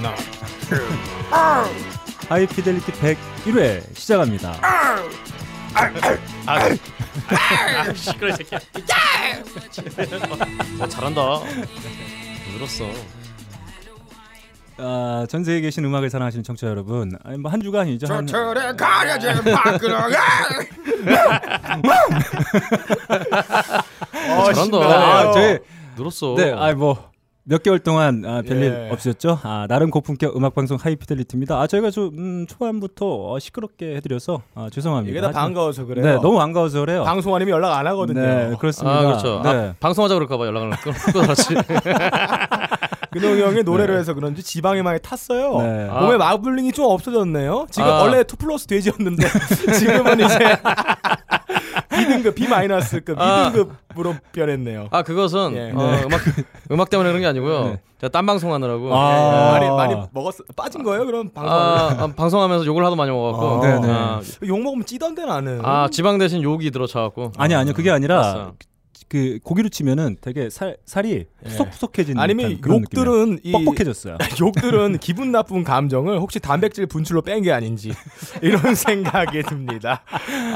나. 하이피델리티 101회 시작합니다. 아, 시끄러 이 새끼야. 어, 잘한다. 늘었어. 아, 전 세계에 계신 음악을 사랑하시는 청취자 여러분, 아니, 뭐한 아니죠. 한, 틀에 가려진 밖으로 어, 잘한다. 아, 저희 늘었어. 네, 아, 뭐. 몇 개월 동안 아, 별일 예. 없으셨죠? 아, 나름 고품격 음악 방송 하이피델리티입니다. 아, 저희가 좀 음, 초반부터 어, 시끄럽게 해드려서 아, 죄송합니다. 이게 다 하지만- 반가워서 그래요. 네, 너무 반가워서 그래요. 방송 아니면 연락 안 하거든요. 네, 그렇습니다. 아 그렇죠. 네. 아, 방송하자 그럴까봐 연락을 끊- 끊어놨지. 근홍이 형이 노래를 해서 그런지 지방에 많이 탔어요. 네. 아. 몸에 마블링이 좀 없어졌네요. 지금 아. 원래 2 플러스 돼지였는데 지금은 이제 B등급, B 마이너스급, 아. 2등급으로 변했네요. 아 그것은 예. 어, 음악 음악 때문에 그런 게 아니고요. 네. 제가 딴 방송 하느라고. 아. 많이 많이 먹었 빠진 거예요? 그럼 방송 아, 아, 방송하면서 욕을 하도 많이 먹어갖고. 아, 네네. 아, 욕 먹으면 찌던데 나는. 아, 지방 대신 욕이 들어차갖고. 아니 아니요 그게 아니라 알았어. 그 고기로 치면은 되게 살 살이 푸석푸석해진 예. 아니면 욕들은 이. 뻑뻑해졌어요. 욕들은 기분 나쁜 감정을 혹시 단백질 분출로 뺀 게 아닌지 이런 생각이 듭니다.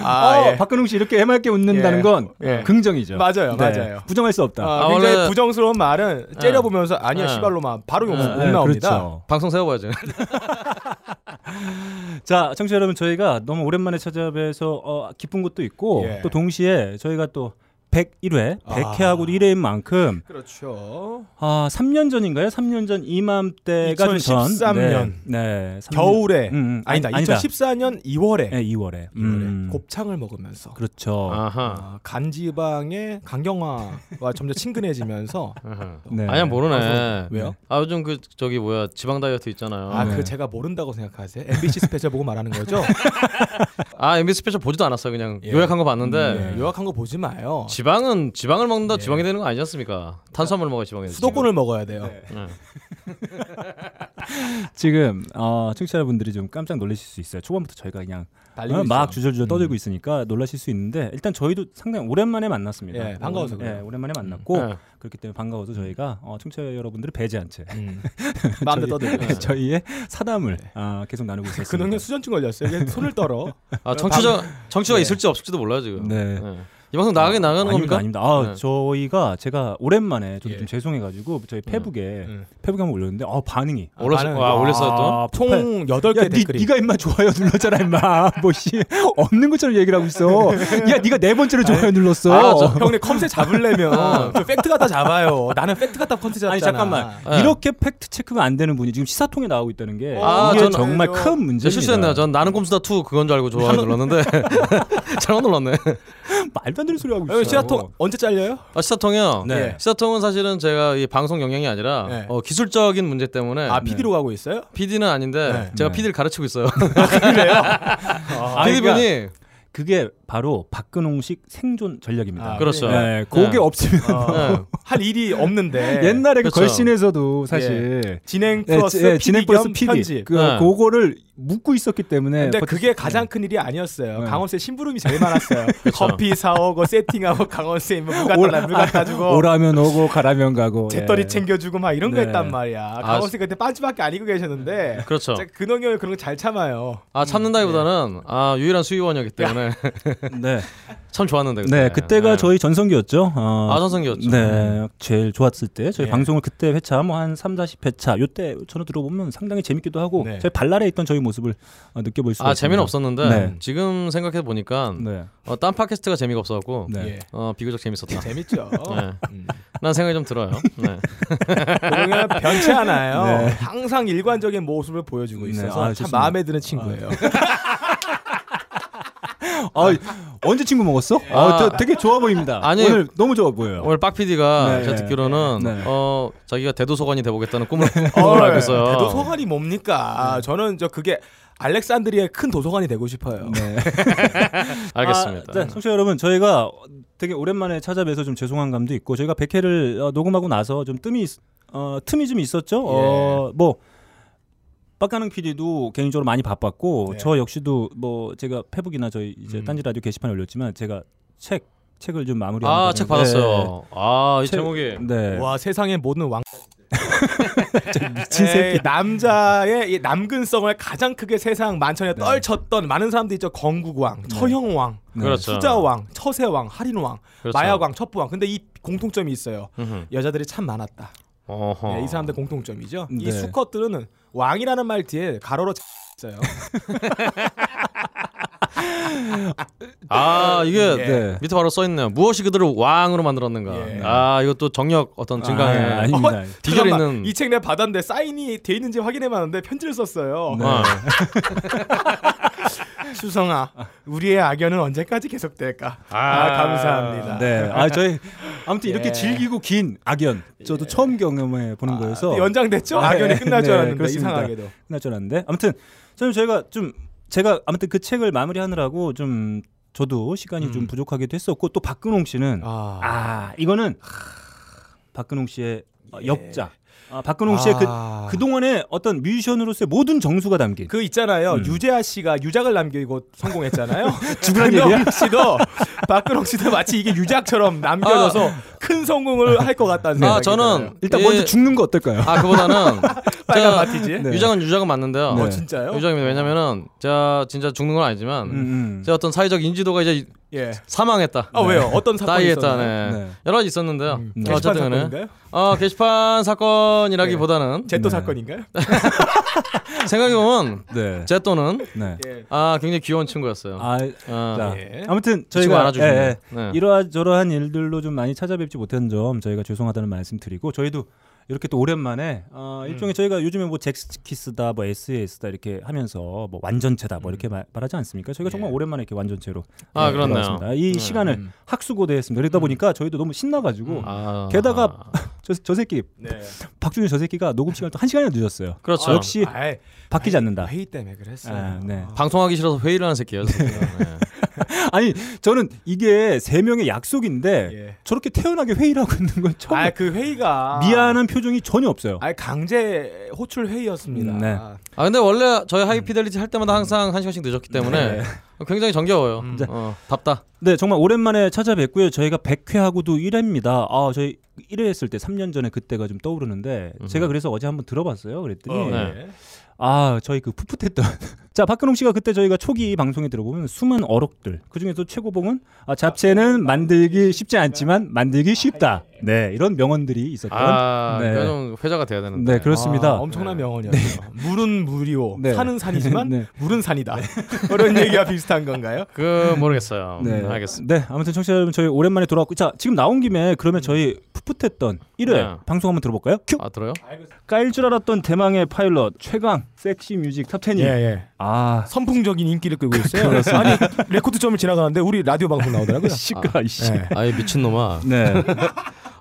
아, 어, 예. 박근홍 씨 이렇게 해맑게 웃는다는 예. 건 예. 긍정이죠. 맞아요, 네. 맞아요. 부정할 수 없다. 아, 아, 굉장히 원래- 부정스러운 말은 째려보면서 아니야 예. 시발로만 바로 욕, 예. 욕 네, 나옵니다. 그렇죠. 방송 세워봐야지. 자, 청취자 여러분 저희가 너무 오랜만에 찾아뵈서 어, 기쁜 것도 있고 예. 또 동시에 저희가 또 101회, 아. 100회하고도 1회인 만큼 그렇죠. 아, 3년 전인가요? 3년 전 이맘때가 좀 전. 2013 년. 네. 네 3년. 겨울에 음, 음. 아니다. 아니다. 2014년 2월에 네, 2월에. 음. 곱창을 먹으면서 그렇죠. 아하. 아, 간지방의 간경화와 점점 친근해지면서 아하. 네. 아니야 모르네. 방송- 왜요? 아 요즘 그 저기 뭐야 지방 다이어트 있잖아요. 아, 네. 그 제가 모른다고 생각하세요? MBC 스페셜 보고 말하는 거죠? 아 MBC 스페셜 보지도 않았어요. 그냥 예. 요약한 거 봤는데 네, 요약한 거 보지 마요. 지방은 지방을 먹는다 예. 지방이 되는 거 아니지 않습니까? 탄수화물 먹어야 지방이 되지. 수도권을 먹어야 돼요. 네. 지금 어, 청취자분들이 좀 깜짝 놀라실 수 있어요. 초반부터 저희가 그냥 달리고 어, 막 있어요. 주절주절 음. 떠들고 있으니까 놀라실 수 있는데 일단 저희도 상당히 오랜만에 만났습니다. 예, 반가워서 예, 그래요. 오랜만에 만났고 네. 그렇기 때문에 반가워서 저희가 어, 청취자 여러분들을 배제 한 채 음. 마음대로 떠들고 있어요. 저희의 사담을 아, 계속 나누고 있었습니다. 근홍이 수전증 걸렸어요. 이게 손을 떨어. 아 정치자 정치가 네. 있을지 없을지도 몰라요 지금. 네. 이 방송 나가긴 나가는 아닙니다, 겁니까? 아닙니다. 아, 네. 저희가 제가 오랜만에 저도 예. 좀 죄송해가지고 저희 페북에 음. 페북에 한번 올렸는데 아 반응이 올렸. 아, 올렸어요 또. 아, 폭발. 총 8개 야, 니, 댓글이. 니가 임마 좋아요 눌렀잖아 임마 뭐씨 없는 것처럼 얘기를 하고 있어 야 니가 네 번째로 좋아요 눌렀어 아, 저 형님 컴세 잡으려면 아. 저 팩트 갖다 잡아요. 나는 팩트 갖다 컴세 잡잖아. 아니 잠깐만 네. 이렇게 팩트 체크가 안 되는 분이 지금 시사통에 나오고 있다는 게 아, 이게 정말 알죠. 큰제 문제입니다. 실수했네요. 전 나는 꼼수다 2 그건 줄 알고 좋아요 눌렀는데 잘못 눌렀네. 말도 안 되는 소리 하고 있어. 형님 시사통 언제 잘려요? 아 시사통이요. 네. 시사통은 사실은 제가 이 방송 영향이 아니라 네. 어, 기술적인 문제 때문에 아 PD로 가고 있어요? PD는 아닌데 네. 제가 네. PD를 가르치고 있어요. 아, PD 그러니까 분이 그게 바로 박근홍식 생존 전략입니다. 아, 그렇죠. 네, 그게 네. 없으면 네. 할 일이 없는데 옛날에 그 그렇죠. 걸신에서도 사실 진행 네, 플러스 지- 네, PD 진행 플러스 겸 PD 편집. 그 네. 그거를 묻고 있었기 때문에 근데 버텼- 그게 가장 큰 일이 아니었어요. 네. 강원 쌤 심부름이 제일 많았어요. 커피 사오고 세팅하고 강원 쌤물 갖다 물 갖다 주고 오라면 오고 가라면 가고 재떨이 예. 챙겨주고 막 이런 거 네. 했단 말이야. 강원 쌤 그때 빤지밖에 아니고 계셨는데 그렇죠. 근홍이 형이 그런 거 잘 참아요. 아 참는다기보다는 아 유일한 수의원이었기 때문에 네. 참 좋았는데 그때. 네, 그때가 네. 저희 전성기였죠. 어, 아 전성기였죠. 네, 제일 좋았을 때 저희 예. 방송을 그때 회차 뭐 한 3, 40회차 요때 전화 들어보면 상당히 재밌기도 하고 네. 저희 발랄해 있던 저희 모습을 어, 느껴볼 수가 아 있습니다. 재미는 없었는데 네. 지금 생각해 보니까 네. 어, 딴 팟캐스트가 재미가 없어갖고 네. 예. 어 비교적 재밌었다. 재밌죠. 네. 음. 난 생각이 좀 들어요. 네. 그러면 변치 않아요. 네. 항상 일관적인 모습을 보여주고 네, 있어서 아, 참. 마음에 드는 친구예요. 아, 언제 친구 먹었어? 아, 아. 저 되게 좋아 보입니다. 아니, 오늘 너무 좋아 보여요. 오늘 빡 PD가 네. 제가 듣기로는 네. 어 자기가 대도서관이 돼보겠다는 꿈을 꿈을 알고 있어요. 대도서관이 뭡니까? 저는 저 그게 알렉산드리아의 큰 도서관이 되고 싶어요. 네. 알겠습니다. 아, 네, 청취자 여러분, 저희가 되게 오랜만에 찾아뵈서 좀 죄송한 감도 있고 저희가 100회를 어, 녹음하고 나서 좀 뜸이 있- 어, 틈이 좀 있었죠. 어, 뭐 빡가능 PD도 개인적으로 많이 바빴고 네. 저 역시도 뭐 제가 페북이나 저희 이제 음. 딴지 라디오 게시판에 올렸지만 제가 책 책을 좀 마무리. 아책 받았어요. 아이 제목이 네. 와 세상의 모든 왕 미친 에이, 새끼. 남자의 이 남근성을 가장 크게 세상 만천에 떨쳤던 많은 사람들이 있죠. 건국왕, 처형왕, 그렇죠. 수자왕, 처세왕, 할인왕, 그렇죠. 마약왕, 첩부왕. 근데 이 공통점이 있어요. 음흠. 여자들이 참 많았다. 네, 이 사람들 공통점이죠. 이 네. 수컷들은 왕이라는 말 뒤에 가로로 있어요. 아 이게 네. 밑에 바로 써 있네요. 무엇이 그들을 왕으로 만들었는가. 예. 아 이것도 정력 어떤 증강에 아, 아닙니다. 비결이 잠깐만, 있는. 이 책 내가 받았는데 사인이 돼 있는지 확인해봤는데 편지를 썼어요. 네. 어. 수성아, 우리의 악연은 언제까지 계속될까? 아, 아, 감사합니다. 네. 아 저희 아무튼 이렇게 예. 질기고 긴 악연 저도 처음 경험해 보는 거여서 아, 연장됐죠? 아, 악연이 네, 끝날 줄 네, 알았는데 그렇습니다. 이상하게도. 끝날 줄 알았는데 아무튼 저는 저희가 좀 제가 아무튼 그 책을 마무리하느라고 좀 저도 시간이 좀 음. 부족하기도 했었고 또 박근홍 씨는 아, 아, 이거는 박근홍 씨의 어, 역작. 아, 박근홍 씨의 그 아. 그동안의 어떤 뮤지션으로서의 모든 정수가 담긴 그 있잖아요. 음. 유재하 씨가 유작을 남기고 성공했잖아요. 죽으란 박근홍 얘기야? 씨도 박근홍 씨도 마치 이게 유작처럼 남겨져서 큰 성공을 할 것 같다는 생각이 아 저는 일단 예, 먼저 죽는 거 어떨까요? 아 그보다는 빨간 저 마티즈. 네. 유작은 유작은 맞는데요. 네. 어 진짜요? 유작입니다. 왜냐면은 제가 진짜 죽는 건 아니지만 음, 음. 제 어떤 사회적 인지도가 이제 예. 사망했다. 아 왜요? 어떤 사건이. 있었나요? 네. 네. 여러 가지 있었는데요. 음, 네. 게시판 사건인가요? 어, 게시판 사건이라기보다는 제또 네. 사건인가요? 생각해 보면 네. 제 또는 네. 예. 아 굉장히 귀여운 친구였어요. 아, 아, 자, 예. 아무튼 저희가. 예, 예. 네. 이러저러한 일들로 좀 많이 찾아뵙지 못한 점 저희가 죄송하다는 말씀드리고 저희도 이렇게 또 오랜만에 어, 일종의 저희가 요즘에 뭐 잭스키스다 뭐 SES다 이렇게 하면서 뭐 완전체다 뭐 이렇게 말, 말하지 않습니까? 저희가 정말 예. 오랜만에 이렇게 완전체로 아, 예, 그렇네요. 돌아왔습니다. 이 네. 시간을 음. 학수고대했습니다. 그러다 보니까 저희도 너무 신나가지고 아, 게다가 저, 저 새끼 네. 박준희 저 새끼가 녹음 시간을 또 한 시간이나 늦었어요. 그렇죠. 아, 역시 아이, 바뀌지 않는다. 회의 때문에 그랬어요. 아, 네. 방송하기 싫어서 회의를 하는 새끼예요. 네. 아니 저는 이게 세 명의 약속인데 예. 저렇게 태연하게 회의를 하고 있는 건 처음. 아그 회의가 미안한 표정이 전혀 없어요. 아 강제 호출 회의였습니다. 음, 네. 아 근데 원래 저희 하이피델리티 할 때마다 항상 한 시간씩 늦었기 때문에 굉장히 정겨워요. 음. 어, 답다. 네, 정말 오랜만에 찾아뵙고요. 저희가 100회하고도 1회입니다. 아, 저희 1회 했을 때 3년 전에 그때가 좀 떠오르는데 음흠. 제가 그래서 어제 한번 들어봤어요. 그랬더니 어, 네. 네. 아, 저희 그 풋풋했던 자, 박근홍 씨가 그때 저희가 초기 방송에 들어보면 수많은 어록들. 그중에서 최고봉은 아, 잡채는 만들기 쉽지 않지만 만들기 쉽다. 네, 이런 명언들이 있었던 아, 네. 좀 회자가 돼야 되는데. 네, 그렇습니다. 아, 엄청난 명언이었죠. 물은 물이오, 네. 산은 산이지만 네. 물은 산이다. 그런 얘기가 비슷 한 건가요? 그 모르겠어요. 네. 음, 알겠습니다. 네, 아무튼 청취자 여러분 저희 오랜만에 돌아왔고 자, 지금 나온 김에 그러면 저희 풋풋했던 1회 네. 방송 한번 들어볼까요? 큐. 아 들어요? 까일 줄 알았던 대망의 파일럿 최강 섹시 music top 10이 예. 아 선풍적인 인기를 끌고 있어요. 아니 레코드점을 지나가는데 우리 라디오 방송 나오더라고요. 시끄러 이씨. 네. 아이 미친 놈아. 네.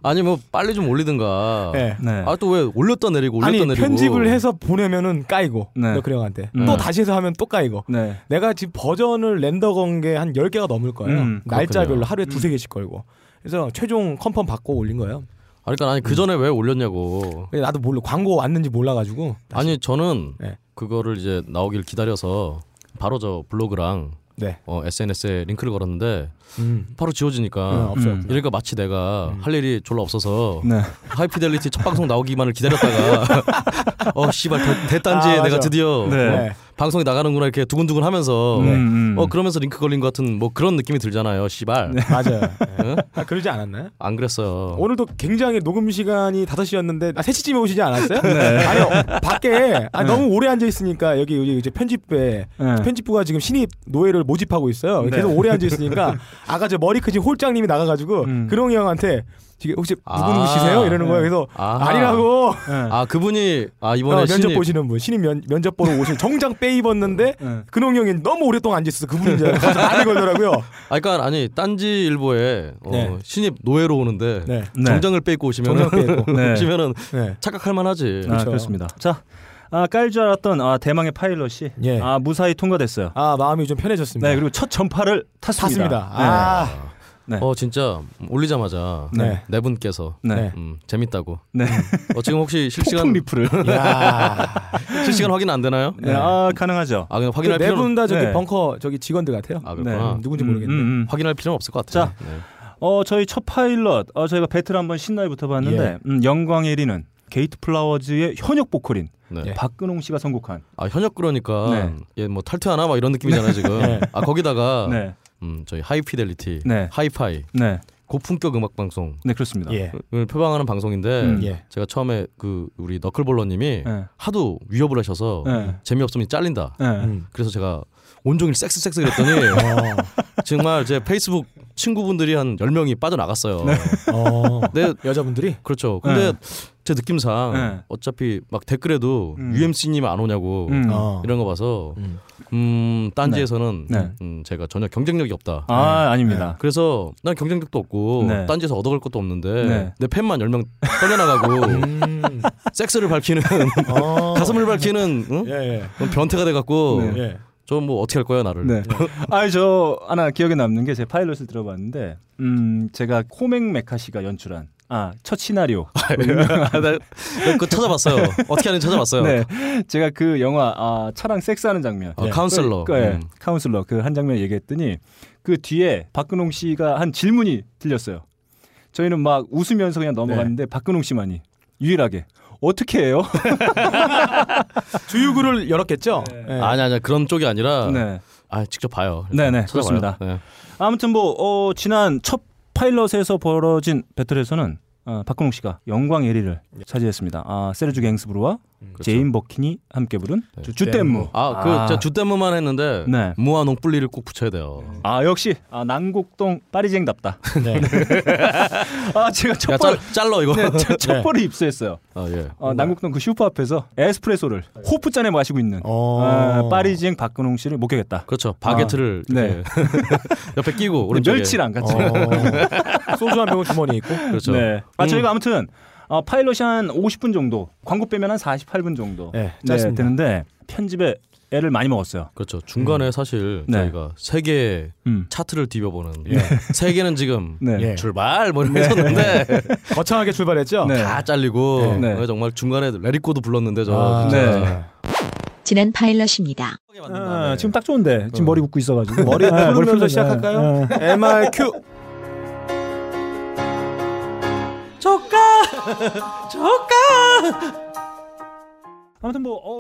아니 뭐 빨리 좀 올리든가. 네. 네. 아또 왜 올렸다 내리고 올렸다 아니 내리고. 편집을 해서 보내면은 까이고 네. 너클 형한테 음. 또 다시 해서 하면 또 까이고 네. 내가 지금 버전을 render 건 게 한 10개가 넘을 거예요 음, 날짜별로. 하루에 두세 개씩 걸고 그래서 최종 컨펌 받고 올린 거예요 아, 그러니까 아니 그 전에 왜 올렸냐고. 나도 몰라 광고 왔는지 몰라가지고 아니 저는 네. 그거를 이제 나오길 기다려서 바로 저 블로그랑 네 어, SNS에 링크를 걸었는데 음. 바로 지워지니까 어, 없어요 음. 이러니까 마치 내가 음. 할 일이 졸라 없어서 네. 하이피델리티 첫 방송 나오기만을 기다렸다가 어 씨발 대, 대단지 아, 내가. 드디어 네. 어, 네. 방송이 나가는구나 이렇게 두근두근 하면서 음, 음. 어 그러면서 링크 걸린 것 같은 뭐 그런 느낌이 들잖아요 씨발 맞아요 응? 아, 그러지 않았나요? 안 그랬어요 오늘도 굉장히 녹음 시간이 5시였는데 아, 3시쯤에 오시지 않았어요? 아니 어, 밖에 아, 너무 오래 앉아 있으니까 여기 여기 이제 편집부에 네. 편집부가 지금 신입 노예를 모집하고 있어요. 네. 계속 오래 앉아 있으니까 아까 저 머리 크신 홀장님이 나가가지고 음. 근홍이 형한테 지금 혹시 아. 누구 누구시세요? 이러는 거예요. 그래서 아하. 아니라고 네. 아 그분이 아 이번에 어, 면접 신입 보시는 분 신입 면, 면접 보러 오신 정장 빼 입었는데 네. 근홍이 형이 너무 오랫동안 앉아 있어서 알고 가서 많이 걸더라고요. 아 그러니까 아니 딴지 일보에 어, 네. 신입 노예로 오는데 네. 네. 정장을 빼고 오시면 정장 빼 입고. 네. 오시면은 네. 착각할 만하지 아, 그렇죠. 그렇습니다. 자, 아, 깔 줄 알았던 아, 대망의 파일럿이 예. 아, 무사히 통과됐어요. 아 마음이 좀 편해졌습니다. 네, 그리고 첫 전파를 탔습니다. 탔습니다. 아, 네. 어 진짜 올리자마자 네. 네 분께서 네. 네. 음, 재밌다고 네. 어, 지금 혹시 실시간 리플을. 야. 실시간 확인 안 되나요? 네. 아, 가능하죠. 아 그냥 확인할 필요는 네분 다 저기 네. 벙커 저기 직원들 같아요. 아 그렇구나 네, 누군지 음, 모르겠는데. 음, 음. 확인할 필요는 없을 것 같아요. 네. 어, 저희 첫 파일럿. 어, 저희가 배틀 한번 신나게 붙어봤는데 예. 음, 영광의 1위는 게이트 플라워즈의 현역 보컬인 네. 예. 박근홍 씨가 선곡한 아 현역 그러니까 네. 얘뭐 탈퇴하나 막 이런 느낌이잖아요 지금. 네. 아 거기다가 네, 음, 저희 하이피델리티, 네. 하이파이, 네, 고품격 음악 방송을 네 그렇습니다. 예. 표방하는 방송인데 음. 예. 제가 처음에 그 우리 너클볼러님이 네, 하도 위협을 하셔서 네, 재미없으면 잘린다. 네. 음. 그래서 제가 온종일 섹스 섹스 그랬더니 어. 정말 제 페이스북 친구분들이 한 10명이 빠져나갔어요. 어. 네, 여자분들이 그렇죠. 근데 네. 제 느낌상 네. 어차피 막 댓글에도 음. UMC님 안 오냐고 음. 어. 이런 거 봐서 음. 음 딴지에서는 네. 음, 제가 전혀 경쟁력이 없다. 아 아닙니다. 그래서 난 경쟁력도 없고 네. 딴지에서 얻어갈 것도 없는데 네. 내 팬만 10명 떨려나가고 음. 섹스를 밝히는 어. 가슴을 밝히는 응? 예, 예. 변태가 돼갖고 네. 예. 저뭐 어떻게 할 거야 나를 네. 아, 저 하나 기억에 남는 게 제 파일럿을 들어봤는데, 음, 제가 코맥 매카시가 연출한 아, 첫 시나리오. 아, 나 그거 찾아봤어요 어떻게 하는지 찾아봤어요 네. 제가 그 영화 아, 차랑 섹스하는 장면. 어, 카운슬러 그, 그, 예, 음. 카운슬러 그 한 장면 얘기했더니 그 뒤에 박근홍 씨가 한 질문이 들렸어요. 저희는 막 웃으면서 그냥 넘어갔는데 박근홍 씨만이 유일하게 어떻게 해요? 주유구를 열었겠죠. 예. 아니 아니 그런 쪽이 아니라 네. 아 직접 봐요 네, 네, 찾아봐요. 그렇습니다. 네. 아무튼 뭐 어, 지난 첫 파일럿에서 벌어진 battle에서는 어, 박근홍 씨가 영광 1위를 차지했습니다. 아, 세르주 갱스브루와 그렇죠. 제인 버킨이 함께 부른 네. Je t'aime. 아그 저 Je t'aime만 했는데 네. 무한 옥불리를 꼭 붙여야 돼요 아 역시 아, 난곡동 파리쟁답다. 네. 아 제가 첫야 번, 짤, 잘러 이거 네, 첫, 첫 네. 번에 입수했어요. 아 예. 어, 난곡동 그 슈퍼 앞에서 에스프레소를 호프 잔에 마시고 있는 어. 아, 파리쟁 박근홍 씨를 목격했다. 그렇죠 바게트를 아, 네. 옆에 끼고 오른쪽에 멸치랑 같이. 어. 소주 한 병은 주머니에 있고. 그렇죠 네. 아 음. 저희가 아무튼 어, 파일럿이 한 50분 정도, 광고 빼면 한 48분 정도 네, 네, 짧습니다. 되는데 편집에 애를 많이 먹었어요. 그렇죠 중간에 사실 네. 저희가 세계 음. 차트를 뒤벼보는 예. 세계는 지금 네. 예. 출발 뭐 이러면서는데 거창하게 출발했죠. 네. 다 잘리고 네. 어, 정말 중간에 레리코도 불렀는데 저 아, 네. 지난 파일럿입니다. 아, 지금 딱 좋은데 지금 머리 붓고 있어가지고 머리 아, 풀면서 풀면서, 시작할까요? 아, MRQ. 아무튼 뭐 어,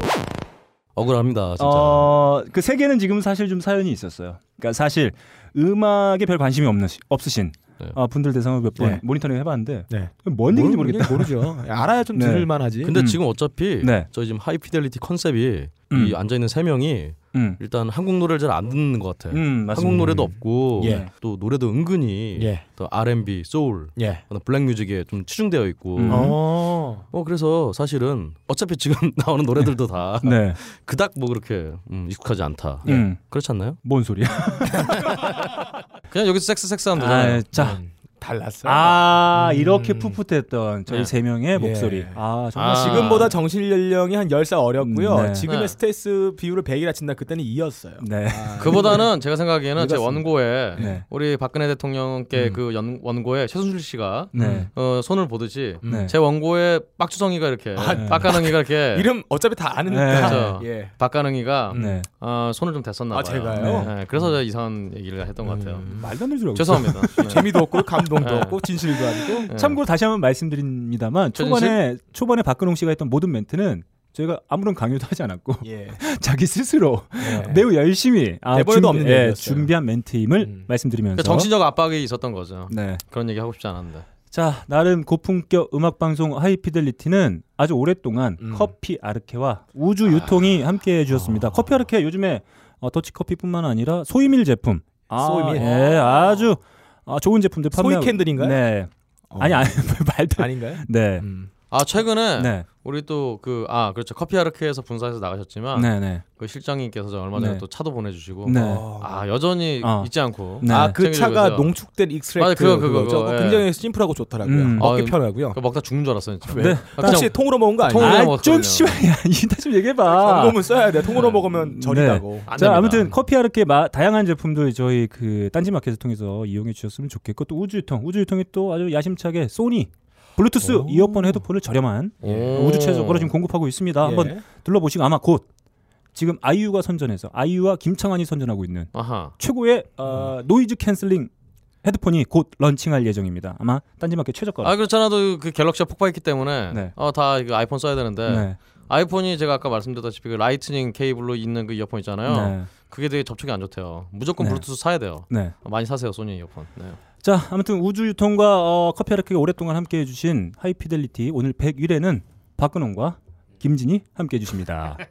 억울합니다 진짜 어, 그 세계는 지금 사실 좀 사연이 있었어요. 그러니까 사실 음악에 별 관심이 없는 없으신 네. 어, 분들 대상으로 몇번 네. 모니터링 해봤는데 네. 뭔 얘기인지 모르겠다. 모르죠. 알아야 좀 네. 들을만하지. 근데 음. 지금 어차피 네. 저희 지금 하이피델리티 컨셉이 음. 이 앉아 있는 세 명이 음, 일단 한국 노래를 잘 안 듣는 것 같아. 음. 한국 노래도 없고 예. 또 노래도 은근히 예. 또 R&B, 소울, 예. black music에 좀 치중되어 있고. 음. 어. 어 그래서 사실은 어차피 지금 나오는 노래들도 다 네. 그닥 뭐 그렇게 음, 익숙하지 않다. 음, 그렇지 않나요? 뭔 소리야? 그냥 여기서 섹스 섹스 하면 되잖아요. 아, 자, 음, 달랐어. 아 음. 이렇게 풋풋했던 저희 네. 세 명의 목소리. 예. 아 정말 아. 지금보다 정신 연령이 한 10살 어렸고요. 네. 지금의 네. 스트레스 비율을 100이라 친다 그때는 2였어요. 네. 아, 그보다는 제가 생각하기에는 제 늙었습니다. 원고에 네. 우리 박근혜 대통령께 음. 그 연, 원고에 최순실 씨가 네. 어, 손을 보듯이 네. 제 원고에 빡주성이가 이렇게 아, 박가능이가 이렇게 이름 어차피 다. 네. 그렇죠. 예. 박가능이가 네. 어, 손을 좀 댔었나 봐요. 아, 제가요? 네, 그래서 제가 이상한 얘기를 했던 것 같아요. 음. 말도 안 하고 죄송합니다. 네. 재미도 없고 감 동도 네. 없고 진실도 아니고. 네. 참고로 다시 한번 말씀드립니다만 초반에 초반에 박근홍 씨가 했던 모든 멘트는 저희가 아무런 강요도 하지 않았고 예. 자기 스스로 예. 매우 열심히 아, 대본에도 없는 예. 준비한 멘트임을 음. 말씀드리면서 그 정신적 압박이 있었던 거죠. 네. 그런 얘기 하고 싶지 않았는데. 자 나름 고품격 음악 방송 하이피델리티는 아주 오랫동안 음. 커피 아르케와 우주 유통이 함께 해 주셨습니다. 아. 커피 아르케 요즘에 어, 더치 커피뿐만 아니라 소이밀 제품, 아, 소이밀? 예, 아주 아, 좋은 제품들 판매. soy candle인가요? 네. 어. 아니 아니 말도. 아닌가요? 네. 음. 아 최근에 네. 우리 또 그 아 그렇죠 커피 아르케에서 분사해서 나가셨지만 네. 네. 그 실장님께서 저 얼마 전에 네. 또 차도 보내주시고 네. 어. 아 여전히 어. 잊지 않고 네. 아, 그 챙겨주고 차가. 농축된 extract 맞아, 그거, 그거, 그거죠? 그거, 예. 굉장히 심플하고 좋더라고요. 음. 먹기 아, 편하고요. 그거 먹다 죽는 줄 알았어요 진짜. 네. 아, 혹시 통으로 먹은 거 아니에요? 통으로 아. 좀 시원해. 이따 좀 얘기해봐. 광고문 써야 돼. 통으로 네. 먹으면 절이다고. 안 자, 됩니다. 아무튼 커피 아르케 마, 다양한 제품들 저희 그 딴지마켓을 통해서 이용해 주셨으면 좋겠고 또 우주유통, 우주유통이 또 아주 야심차게 소니 블루투스 오. 이어폰 헤드폰을 저렴한 오. 우주 최저가로 지금 공급하고 있습니다. 예. 한번 둘러보시고 아마 곧 지금 아이유가 선전해서 아이유와 김창완이 선전하고 있는 아하. 최고의 어, noise cancelling 헤드폰이 곧 launching할 예정입니다. 아마 딴지마켓 최저가. 아 그렇잖아도 그 갤럭시가 폭파했기 때문에 네. 어다 이거 아이폰 써야 되는데 네. 아이폰이 제가 아까 말씀드렸다시피 그 Lightning 케이블로 있는 그 이어폰 있잖아요. 네. 그게 되게 접촉이 안 좋대요. 무조건 네. 블루투스 사야 돼요. 네. 많이 사세요 소니 이어폰. 네. 자, 아무튼 우주 유통과 어, 커피 아르케가 오랫동안 함께 해주신 하이피델리티 오늘 101회는 박근홍과 김진이 함께 해주십니다.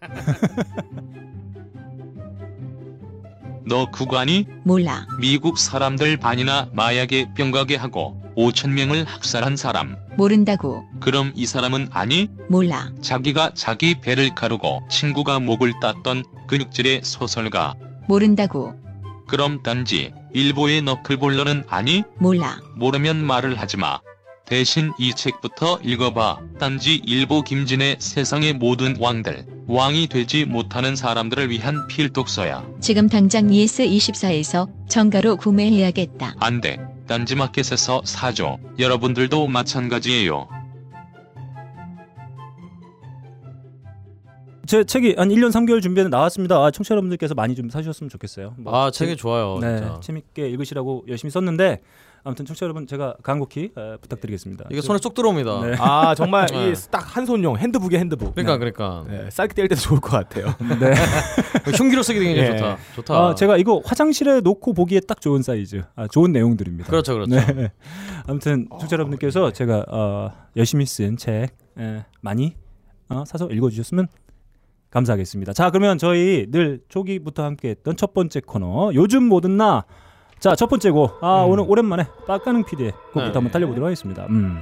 너 구관이 몰라. 미국 사람들 반이나 마약에 병가게 하고 5천 명을 학살한 사람. 모른다고. 그럼 이 사람은 아니? 몰라. 자기가 자기 배를 가르고 친구가 목을 땄던 근육질의 소설가. 모른다고. 그럼 단지 일보의 너클볼러는 아니? 몰라. 모르면 말을 하지 마. 대신 이 책부터 읽어봐. 단지 일보 김진의 세상의 모든 왕들, 왕이 되지 못하는 사람들을 위한 필독서야. 지금 당장 ES24에서 정가로 구매해야겠다. 안 돼. 딴지마켓에서 사줘. 여러분들도 마찬가지예요. 제 책이 한 1년 3개월 준비해 나왔습니다. 아, 청취자 여러분들께서 많이 좀 사주셨으면 좋겠어요. 뭐 아 책이 좋아요. 네, 진짜. 재밌게 읽으시라고 열심히 썼는데 아무튼 청취자 여러분 제가 간곡히 에, 부탁드리겠습니다. 이게 손에 쏙 들어옵니다. 네. 아 정말 네. 이딱한 손용 핸드북이 핸드북. 그러니까 그러니까 네, 쌀기 뗄 때도 좋을 것 같아요. 네. 흉기로 쓰기 굉장히 예. 좋다. 좋다. 아, 제가 이거 화장실에 놓고 보기에 딱 좋은 사이즈, 아, 좋은 내용들입니다. 그렇죠, 그렇죠. 네. 아무튼 청취자 여러분들께서 제가 어, 열심히 쓴 책 많이 어, 사서 읽어주셨으면 감사하겠습니다. 자, 그러면 저희 늘 초기부터 함께했던 첫 번째 코너 요즘 뭐든 나. 자, 첫 번째 곡. 아, 오늘 오랜만에 빡가능 PD의 곡부터 네. 한번 달려보도록 하겠습니다. 음.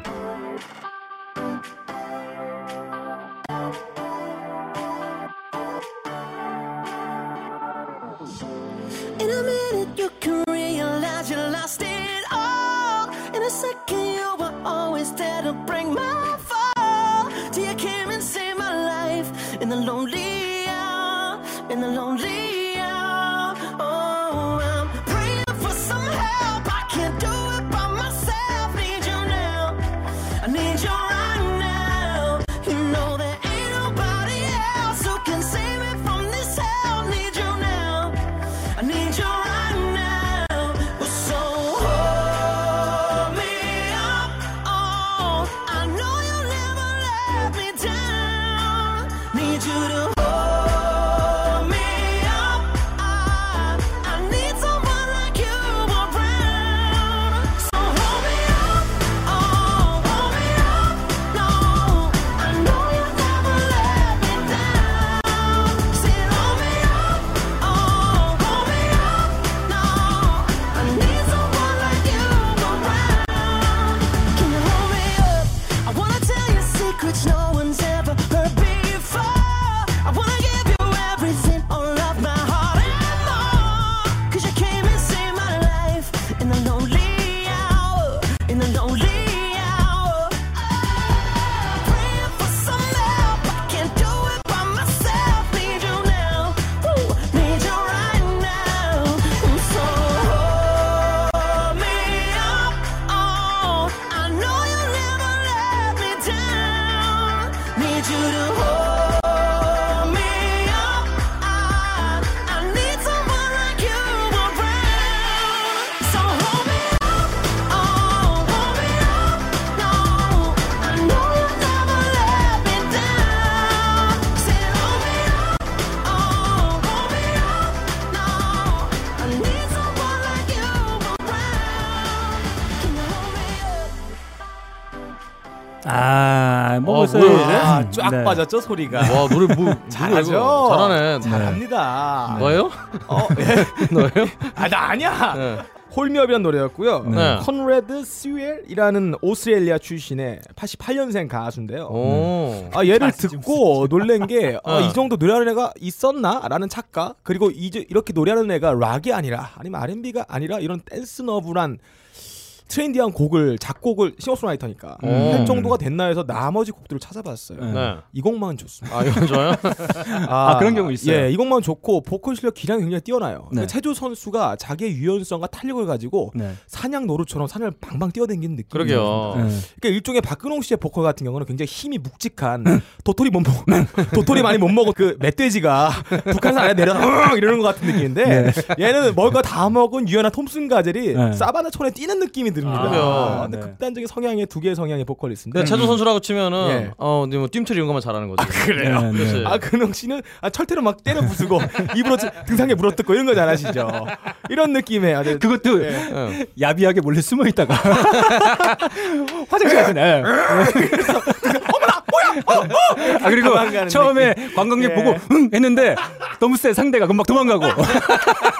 쫙 네. 빠졌죠 소리가. 와 노래 뭐 잘하죠. 잘하네. 잘합니다. 너예요? 어, 예. 너예요? 아, 나 아니야. 네. Hold Me Up이라는 노래였고요. 네. Conrad Sewell이라는 오스트레일리아 출신의 88년생 가수인데요. 오. 아 얘를 듣고 놀란 게 아, 어. 이 정도 노래하는 애가 있었나라는 착각 그리고 이제 이렇게 노래하는 애가 락이 아니라 아니면 R&B가 아니라 이런 댄스 넘버란 trendy한 곡을 작곡을 싱어송라이터니까 음. 할 정도가 됐나 해서 나머지 곡들을 찾아봤어요. 네. 네. 이 곡만 좋습니다. 아 이건 좋아요. 아, 그런 경우 있어요. 예, 이 곡만 좋고 보컬 실력 기량이 굉장히 뛰어나요. 네. 체조 선수가 자기의 유연성과 탄력을 가지고 네. 사냥 노루처럼 산을 방방 뛰어댕기는 느낌이 그러게요. 네. 그러니까 일종의 박근홍 씨의 보컬 같은 경우는 굉장히 힘이 묵직한 도토리 못 먹, 도토리 많이 못 먹은 그 멧돼지가 북한산 안에 내려서 이러는 것 같은 느낌인데 얘는 뭘까 다 먹은 유연한 톰슨 가젤이 네. 사바나 촌에 뛰는 느낌이 듭니다. 그래요. 근데 네. 극단적인 성향의 두 개의 성향의 보컬리스트인데 근데 체조 선수라고 치면은 예. 어, 뭐 뜀틀 이런 것만 잘하는 거지. 그래요? 네, 그렇지. 아 근홍 씨는 아, 철퇴로 막 때려 부수고 입으로 등상에 물어뜯고 이런 거 잘하시죠. 이런 느낌의 아주 그것도 예. 예. 야비하게 몰래 숨어 있다가 화장실 가서 네. 어머나 뭐야 아 그리고 처음에 관광객 예. 보고 응 했는데 너무 세 상대가 금방 도망가고 네,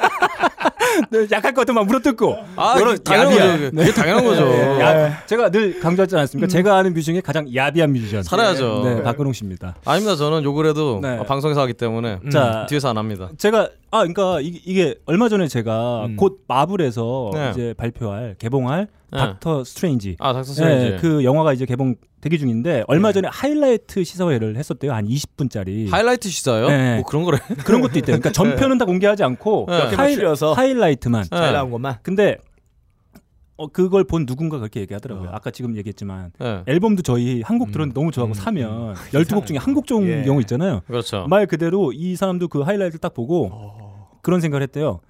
약할 것 같으면 막 물어뜯고 아, 이런 이게 당연한. 거죠. 이게 당연한 거죠. 예. 야, 제가 늘 강조하지 않았습니까? 제가 아는 뮤지 중에 가장 야비한 뮤지션 살아야죠. 네, 박근홍 씨입니다. 아닙니다. 저는 욕을 해도 네. 어, 방송에서 하기 때문에 자, 뒤에서 안 합니다. 제가 아 그러니까 이게, 이게 얼마 전에 제가 음. 곧 마블에서 네. 이제 발표할 개봉할 네. 닥터 스트레인지 아, 닥터 스트레인지. 네, 그 영화가 이제 개봉 대기 중인데 얼마 전에 하이라이트 시사회를 했었대요. 한 20분짜리. 하이라이트 시사요? 네. 뭐 그런 거래. 그런 것도 있대요. 그러니까 전편은 다 공개하지 않고 네. 추려서. 하이라이트만. 네. 잘 나온 것만. 근데 어, 그걸 본 누군가 그렇게 얘기하더라고요. 아까 지금 얘기했지만 네. 앨범도 저희 한 곡 들었는데 너무 좋아하고 음, 사면 12곡 중에 한 곡 좋은 예. 경우 있잖아요. 그렇죠. 말 그대로 이 사람도 그 하이라이트를 딱 보고 어. 그런 생각을 했대요.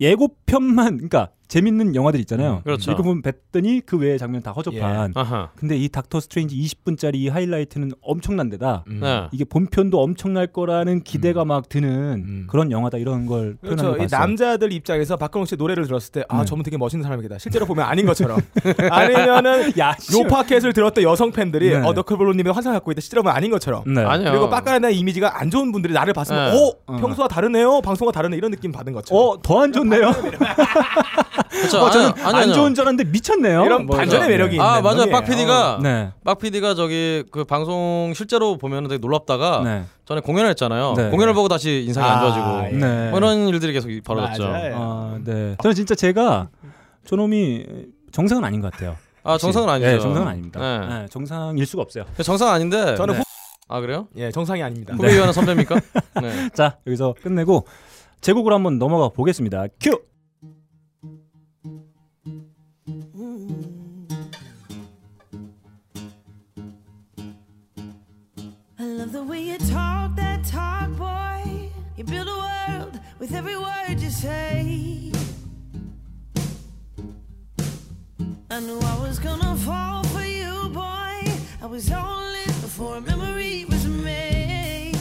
예고편만 그러니까 재밌는 영화들 있잖아요. 그렇죠. 예고편 봤더니 그 외의 장면 다 허접한. 아하. 근데 이 닥터 스트레인지 20분짜리 이 하이라이트는 엄청난 데다 음. 네. 이게 본편도 엄청날 거라는 기대가 막 드는 음. 그런 영화다 이런 걸 표현하는 그렇죠. 거이 봤어요. 남자들 입장에서 박근홍 씨 노래를 들었을 때, 아, 네. 저분 되게 멋있는 사람이겠다. 실제로 보면 아닌 것처럼. 아니면은, 야, 요 팟캣을 들었던 여성 팬들이, 네. 어, 너클볼러님의 환상 갖고 있다. 실제로 보면 아닌 것처럼. 네. 아니요. 그리고 빡가는 이미지가 안 좋은 분들이 나를 봤으면, 네. 어, 어. 평소와 다르네요. 방송과 다르네. 이런 느낌 받은 것처럼. 어, 더 안 좋네요. 그렇죠. 어, 저는 아니, 아니, 안. 좋은 줄 알았는데 미쳤네요. 이런 뭐, 반전의 네. 매력이 아 있는 맞아요. 놈이에요. 박 PD가 네. 박 PD가 저기 그 방송 실제로 보면은 되게 놀랍다가 네. 전에 공연을 했잖아요. 네. 공연을 보고 다시 인상이 아, 안 좋아지고 예. 네. 뭐 이런 일들이 계속 벌어졌죠. 맞아요. 아, 네. 저는 진짜 제가 저놈이 정상은 아닌 것 같아요. 아 정상은 아니죠. 네, 정상은 아닙니다. 네. 네, 정상일 수가 없어요. 정상 아닌데. 저는 네. 후, 아 그래요? 예, 정상이 아닙니다. 후배 위원회 선배입니까? 네. 자, 여기서 끝내고 제곡으로 한번 넘어가 보겠습니다. 큐. Way you talk that talk, boy. You build a world with every word you say. I knew I was gonna fall for you, boy. I was only before a memory was made.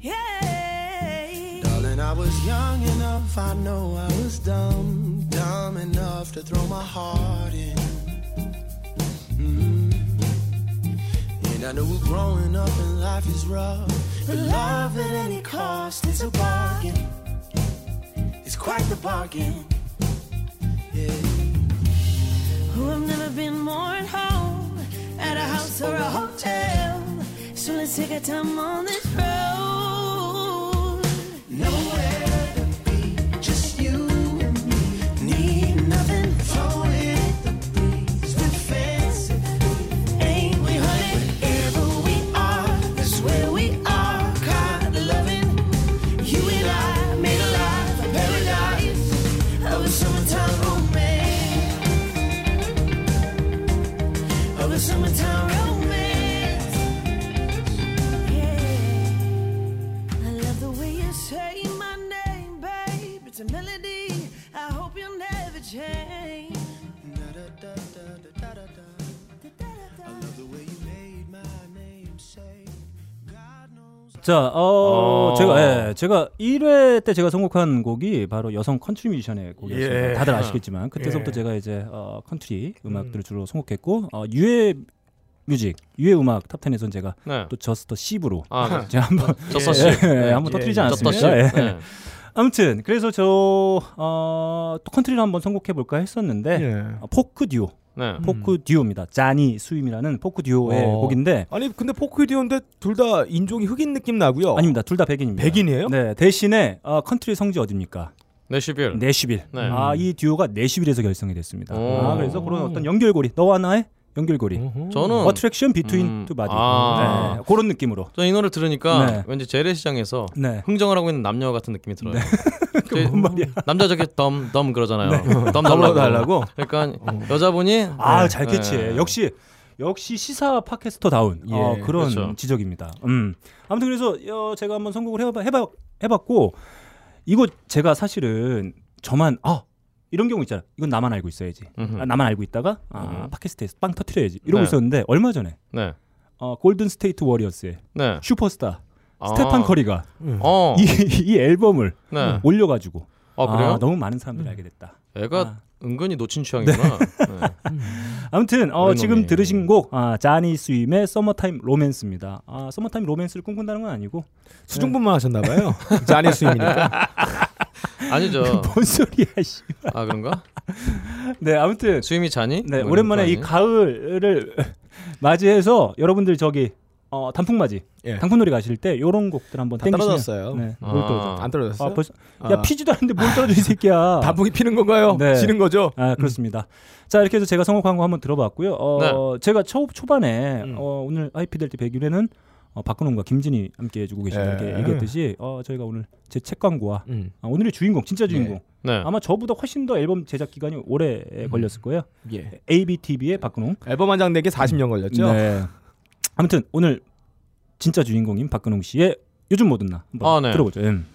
Yeah. Darling, I was young enough, I know I was dumb, dumb enough to throw my heart in. And I knew growing up in life is rough, but love at any cost is a bargain. It's quite the bargain. Yeah. Oh, Who have never been more at home at a house or a hotel. So let's take our time on this road. Nowhere 자, 어, 어. 제가 예, 제가 1회 때 제가 선곡한 곡이 바로 여성 컨트리 뮤지션의 곡이었습니다. 예. 다들 아시겠지만 그때서부터 예. 제가 이제 어, 컨트리 음악들을 주로 선곡했고 어, 유해 뮤직, 유해 음악 top 10에서는 제가 네. 또 저스터 시브로 아, 제가 한 번 저서 씨. 예, 한번 예, 터뜨리지 예. 않았습니까? 저서 씨. 예. 네. 아무튼 그래서 저 어, 또 컨트리를 한번 선곡해 볼까 했었는데 예. 어, 포크 듀오, 네. 포크 듀오입니다. Johnnyswim이라는 포크 듀오의 어. 곡인데 아니, 근데 포크 듀오인데 둘 다 인종이 흑인 느낌 나고요. 아닙니다. 둘 다 백인입니다. 백인이에요? 네. 대신에 어, 컨트리 성지 어딥니까? 내슈빌. 내슈빌. 네. 아, 이 듀오가 내슈빌에서 결성이 됐습니다. 오. 아, 그래서 그런 어떤 연결고리, 너와 나의 연결고리. 저는 attraction between 음, two body. 아. 네, 그런 느낌으로. 저는 이 노래 들으니까 네. 왠지 재래시장에서 네. 흥정을 하고 있는 남녀 같은 느낌이 들어요. 그뭔 말이야? 남자 저기 덤덤 그러잖아요. 덤 덤으로 달라고. 달라고? 그러니까 여자분이 아, 네. 잘 캐치해. 네. 역시 역시 시사 팟캐스터다운 예, 어, 그런 그렇죠. 지적입니다. 음. 아무튼 그래서 어, 제가 한번 선곡을 해봐, 해봐, 해봤고 이거 제가 사실은 저만 아 이런 경우 있잖아. 이건 나만 알고 있어야지. 음흠. 아, 나만 알고 있다가 아, 음. 팟캐스트에서 빵 터트려야지. 이러고 네. 있었는데 얼마 전에 네. 어, 골든 스테이트 워리어스의 네. 슈퍼스타 아. 스테판 커리가 어. 이, 이 앨범을 네. 올려가지고 아 그래요? 너무 많은 사람들이 알게 됐다. 애가 아. 은근히 놓친 취향이구나. 네. 아무튼 어, 지금. 들으신 곡 아, Johnnyswim의 Summertime Romance입니다. 아, Summertime Romance를 꿈꾼다는 건 아니고 수중분만 하셨나봐요. 자니 스윙이니까. 아니죠. 뭔 소리야 씨. 아 그런가? 네 아무튼 수임이 자니? 네 뭐 오랜만에 이? 가을을 맞이해서 여러분들 저기 어, 단풍맞이 예. 단풍놀이 가실 때 이런 곡들 한번 다 땡기시면 떨어졌어요. 네, 아. 뭘 떨어져? 안 떨어졌어요? 아, 벌써 아. 야 피지도 않는데 뭘 떨어져 이 새끼야. 단풍이 피는 건가요? 네. 지는 거죠? 아 그렇습니다. 자 이렇게 해서 제가 선곡한 거 한번 들어봤고요. 어, 제가 초 초반에 음. 어, 오늘 하이피델티 100일에는 어, 박근홍과 김진이 함께 해주고 계신다 예. 이렇게 얘기했듯이 어, 저희가 오늘 제 책 광고와 음. 아, 오늘의 주인공 진짜 주인공 네. 아마 저보다 훨씬 더 앨범 제작 기간이 오래 걸렸을 거예요. 예. ABTV의 박근홍. 앨범 한 장 내기 40년 걸렸죠? 네. 아무튼 오늘 진짜 주인공인 박근홍 씨의 요즘 뭐든 나 한번 아, 네. 들어보죠. 음.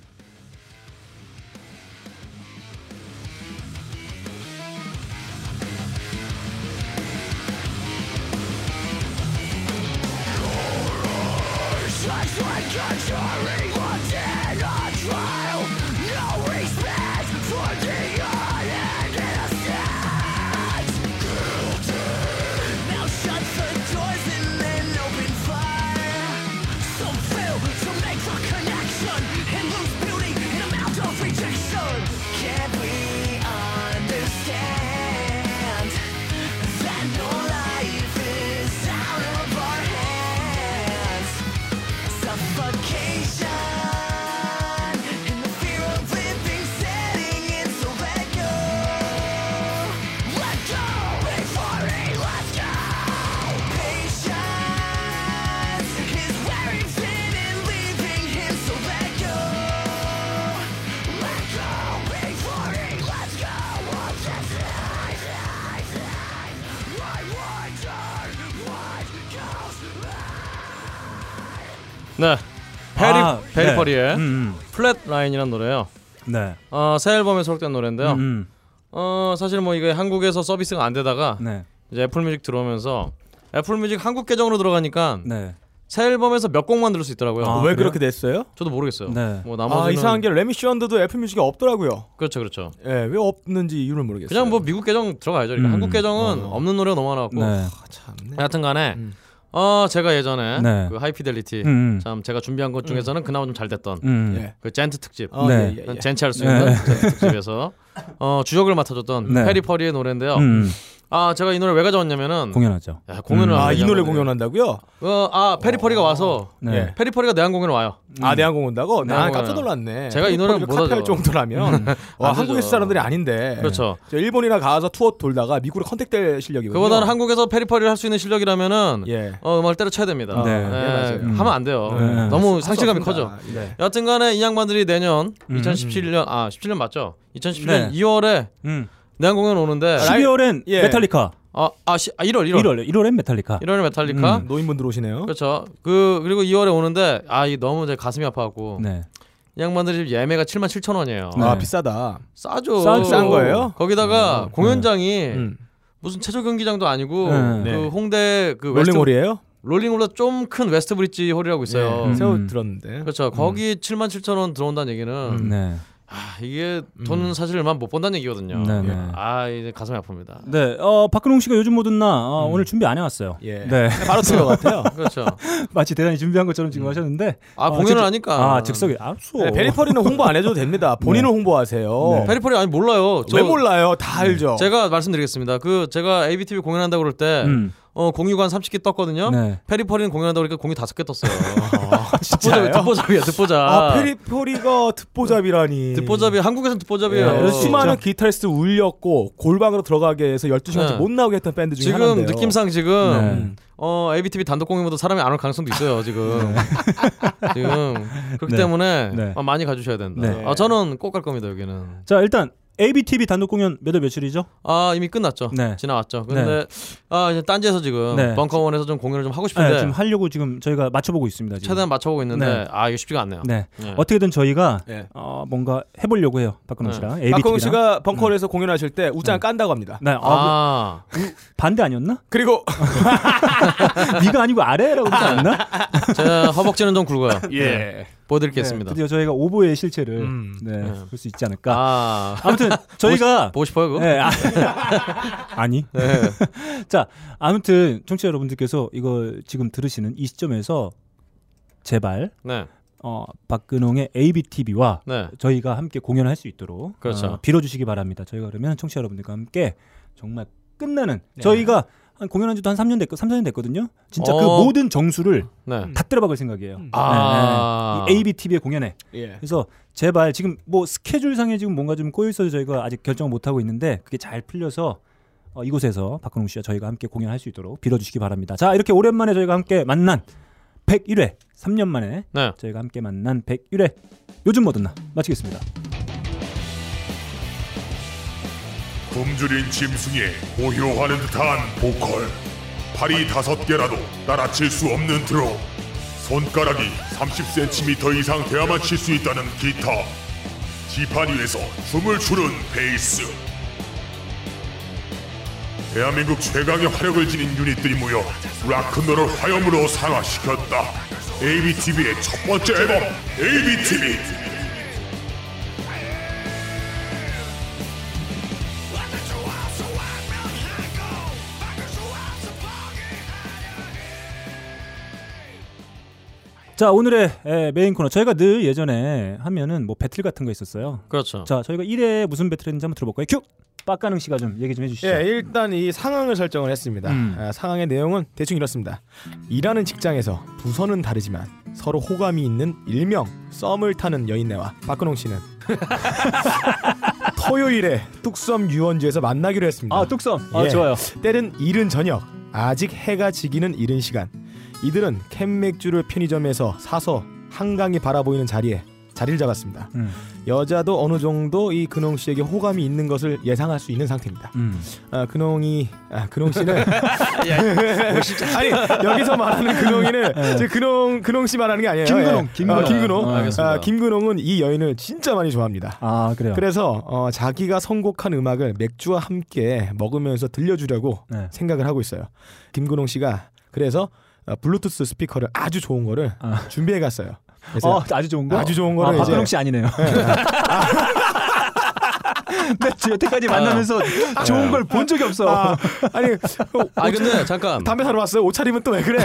네. Peri 아, 페리퍼리의 네. 음, Flatline이라는 노래요. 음. 네. 어, 새 앨범에 수록된 노래인데요. 음, 음. 어, 사실 뭐 이게 한국에서 서비스가 안 되다가 네. 이제 애플뮤직 들어오면서 애플뮤직 한국 계정으로 들어가니까 네. 새 앨범에서 몇 곡만 들을 수 있더라고요. 아, 왜 그래요? 그렇게 됐어요? 저도 모르겠어요. 네. 뭐아 나머지는 이상한 게 Remy Shand도 애플뮤직에 없더라고요. 그렇죠, 그렇죠. 예, 왜 없는지 이유를 모르겠어요. 그냥 뭐 미국 계정 들어가야죠. 그러니까 음. 한국 계정은 어. 없는 노래가 너무 많아갖고. 네. 아, 참네. 하여튼간에 음. 어 제가 예전에 네. 그 하이피델리티 음, 음. 참 제가 준비한 것 중에서는 그나마 좀 잘 됐던 음. 예. 그 djent 특집 어, 네. 예, 예, 예. 젠체할 수 있는 네. djent 특집에서 어 주역을 맡아줬던 네. Periphery의 노래인데요. 음. 아 제가 이 노래 왜 가져왔냐면은 공연하죠. 야, 공연을 음. 아, 이 하는 노래. 공연한다고요? 어, 아 Periphery가 와서 네. 예. Periphery가 내한 공연을 와요. 아, 내한공 온다고? 난 내한공 깜짝. 놀랐네. 제가 이 노래를 못 카피할 하죠. 정도라면 와, 안 한국에서. 사람들이 아닌데. 그렇죠. 저 일본이나 가서 투어 돌다가 미국으로 contact될 실력이거든요. 그보다는 한국에서 Periphery를 할 수 있는 실력이라면은 예. 어, 음악을 때려쳐야 됩니다. 네. 예, 예, 맞아요. 음. 하면 안 돼요. 네. 너무 할수 상실감이. 커져. 네. 여하튼간에 이 양반들이 내년 음. 2017년 아 17년 맞죠? 2017년 네. 2월에 음. 내한 공연 오는데 12월엔 예. 메탈리카. 아, 아, 시, 아 1월 1월 1월 1월엔 메탈리카. 1월에 메탈리카 음. 노인분들 오시네요. 그렇죠. 그 그리고 2월에 오는데 아 이 너무 제 가슴이 아파갖고 네. 이 양반들이 예매가 7만 7천 원이에요. 네. 아, 비싸다. 싸죠. 싸죠. 싼 거예요? 거기다가 공연장이 음. 무슨 체조 경기장도 아니고 네. 그 네. 홍대 그 롤링홀이에요? 롤링홀보다 좀 큰 웨스트 브릿지 홀이라고 있어요. 음. 새우 들었는데. 그렇죠. 거기 7만 7천 원 들어온다는 얘기는 음. 네. 아, 이게 돈 사실 얼마 못 번다는 얘기거든요. 네, 네. 아 이제 가슴이 아픕니다. 네. 어, 박근홍 씨가 요즘 뭐든 나 어, 오늘 준비 안 해왔어요. 예. 네. 바로 튼것 같아요. 그렇죠. 마치 대단히 준비한 것처럼 지금 하셨는데 아 어, 공연을 즉- 하니까 아, 즉석에 알았어. 네, Periphery는 홍보 안 해줘도 됩니다. 본인은 홍보하세요. 네. Periphery 아니 몰라요. 저 왜 몰라요? 다 알죠. 제가 말씀드리겠습니다. 그 제가 ABTV 공연한다고 그럴 때 음. 어 공유가 한 30개 떴거든요. 네. Periphery는 공연하다 보니까 공유 다섯 개 떴어요. 진짜요? 듣보잡이야, 듣보잡. 아 Periphery가 듣보잡이라니. 듣보잡이 한국에서는 듣보잡이에요. 예, 수많은 기타리스트 울렸고 골방으로 들어가게 해서 12시간째 네. 못 나오게 했던 밴드 중에 지금 하나인데요. 느낌상 지금 네. 어 ABTV 단독 공연보다 사람이 안 올 가능성도 있어요 지금 지금 그렇기 네. 때문에 네. 아, 많이 가주셔야 된다. 네. 아 저는 꼭 갈 겁니다 여기는. 자 일단 ABTV 단독 공연 몇월 며칠이죠? 아 이미 끝났죠. 네. 지나왔죠. 근데 아 이제 딴지에서 지금 네. 벙커원에서 좀 공연을 좀 하고 네, 싶은데 지금 하려고 지금 저희가 맞춰보고 있습니다. 지금. 최대한 맞춰보고 있는데 네. 아 이거 쉽지가 않네요. 네. 네. 어떻게든 저희가 네. 어, 뭔가 해보려고 해요. 박근홍 네. 씨랑 ABTV랑. 박홍 씨가 벙커에서 공연하실 때 우장 네. 깐다고 합니다. 네. 아, 아, 반대 아니었나? 그리고 네가 아니고 아래라고 그러지 않나? 제가 허벅지는 좀 굵어요. 예. 보여드리겠습니다. 네, 드디어 저희가 오보의 실체를 음. 네, 네. 볼 수 있지 않을까. 아 아무튼 저희가 보고 싶어요 그거? 네, 아, 아니. 네. 자, 아무튼 청취자 여러분들께서 이걸 지금 들으시는 이 시점에서 제발 네. 어, 박근홍의 ABTV와 네. 저희가 함께 공연을 할수 있도록 그렇죠. 어, 빌어주시기 바랍니다. 저희가 그러면 청취자 여러분들과 함께 정말 끝나는 네. 저희가 한 공연한 지도 한 3년 됐고 3, 4년 됐거든요. 진짜 그 어. 모든 정수를 네. 다 때려박을 생각이에요. 아. 네, 네. 이 ABTV의 공연에. 예. 그래서 제발 지금 뭐 스케줄상에 지금 뭔가 좀 꼬여 있어서 저희가 아직 결정을 못 하고 있는데 그게 잘 풀려서 어, 이곳에서 박근홍 씨와 저희가 함께 공연할 수 있도록 빌어주시기 바랍니다. 자 이렇게 오랜만에 저희가 함께 만난 101회 3년 만에 네. 저희가 함께 만난 101회 요즘 뭐든 나 마치겠습니다. 굶주린 짐승에 고요하는 듯한 보컬. 팔이 다섯 개라도 따라칠 수 없는 드럼 손가락이 30cm 이상 돼야만 칠 수 있다는 기타. 지판 위에서 춤을 추는 베이스. 대한민국 최강의 화력을 지닌 유닛들이 모여 락큰롤을 화염으로 상화시켰다. ABTV의 첫 번째 앨범 ABTV 자 오늘의 에, 메인 코너 저희가 늘 예전에 하면은 뭐 배틀 같은 거 있었어요. 그렇죠. 자 저희가 1회 무슨 배틀 했는지 한번 들어볼까요? 큐! 박근홍 씨가 좀 얘기 좀 해주시죠. 예, 일단 이 상황을 설정을 했습니다. 음. 아, 상황의 내용은 대충 이렇습니다. 일하는 직장에서 부서는 다르지만 서로 호감이 있는 일명 썸을 타는 여인네와 박근홍 씨는 토요일에 뚝섬 유원지에서 만나기로 했습니다. 아 뚝섬. 아 예. 좋아요. 때는 이른 저녁, 아직 해가 지기는 이른 시간. 이들은 캔 맥주를 편의점에서 사서 한강이 바라보이는 자리에 자리를 잡았습니다. 음. 여자도 어느 정도 이 근홍 씨에게 호감이 있는 것을 예상할 수 있는 상태입니다. 음. 아, 근홍이 아, 근홍 씨는 아니 여기서 말하는 근홍이는 저 근홍 근홍 씨 말하는 게 아니에요. 김근홍, 예. 김근홍. 아, 김근홍. 어, 알겠습니다. 아, 김근홍은 이 여인을 진짜 많이 좋아합니다. 아 그래요. 그래서 어, 자기가 선곡한 음악을 맥주와 함께 먹으면서 들려주려고 네. 생각을 하고 있어요. 박근홍 씨가 그래서 어, 블루투스 스피커를 아주 좋은 거를 아. 준비해 갔어요. 어, 아주 좋은 거. 아주 좋은 아, 거를 박근홍 씨 아니네요. 네, 지금 여태까지 만나면서 좋은 걸 본 적이 없어. 아, 아니 어, 아 근데 잠깐. 담배 사러 왔어요. 옷차림은 또 왜 그래?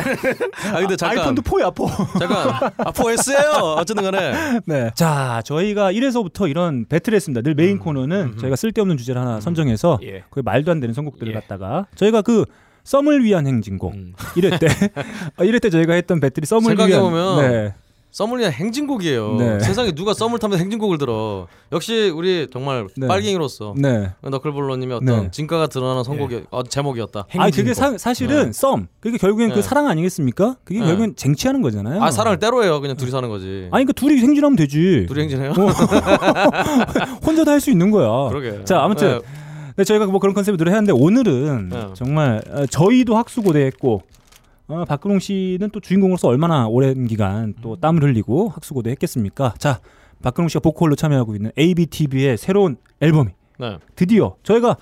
아 근데 잠깐. 아이폰도 포야 포. 잠깐. 아 4S예요. 어쨌든 간에. 네. 자, 저희가 1회서부터 이런 배틀을 했습니다. 늘 메인 코너는 저희가 쓸데없는 주제를 하나 선정해서 예. 그 말도 안 되는 선곡들을 예. 갖다가 저희가 그 썸을 위한 행진곡 음. 1회 때 아, 1회 때 저희가 했던 배틀이 썸을 생각해 위한 보면 네. 썸을 위한 행진곡이에요. 네. 세상에 누가 썸을 타면 행진곡을 들어. 역시 우리 정말 네. 빨갱이로서 네. 너클볼러님의 어떤 네. 진가가 드러나는 선곡이 어, 제목이었다. 아니 그게 사, 사실은 네. 썸. 그게 결국엔 그 네. 사랑 아니겠습니까? 그게 네. 결국엔 쟁취하는 거잖아요. 아 사랑을 때로 해요. 그냥 둘이 사는 거지. 아니 그러니까 둘이 행진하면 되지. 둘이 행진해요? 혼자 다 할 수 있는 거야. 그러게. 자, 아무튼 네. 네, 저희가 뭐 그런 concept으로 했는데 오늘은 네. 정말 어, 저희도 학수고대했고 어, 박근홍 씨는 또 주인공으로서 얼마나 오랜 기간 또 땀을 흘리고 학수고대 했겠습니까? 자, 박근홍 씨가 보컬로 참여하고 있는 ABTV의 새로운 앨범이 네. 드디어 저희가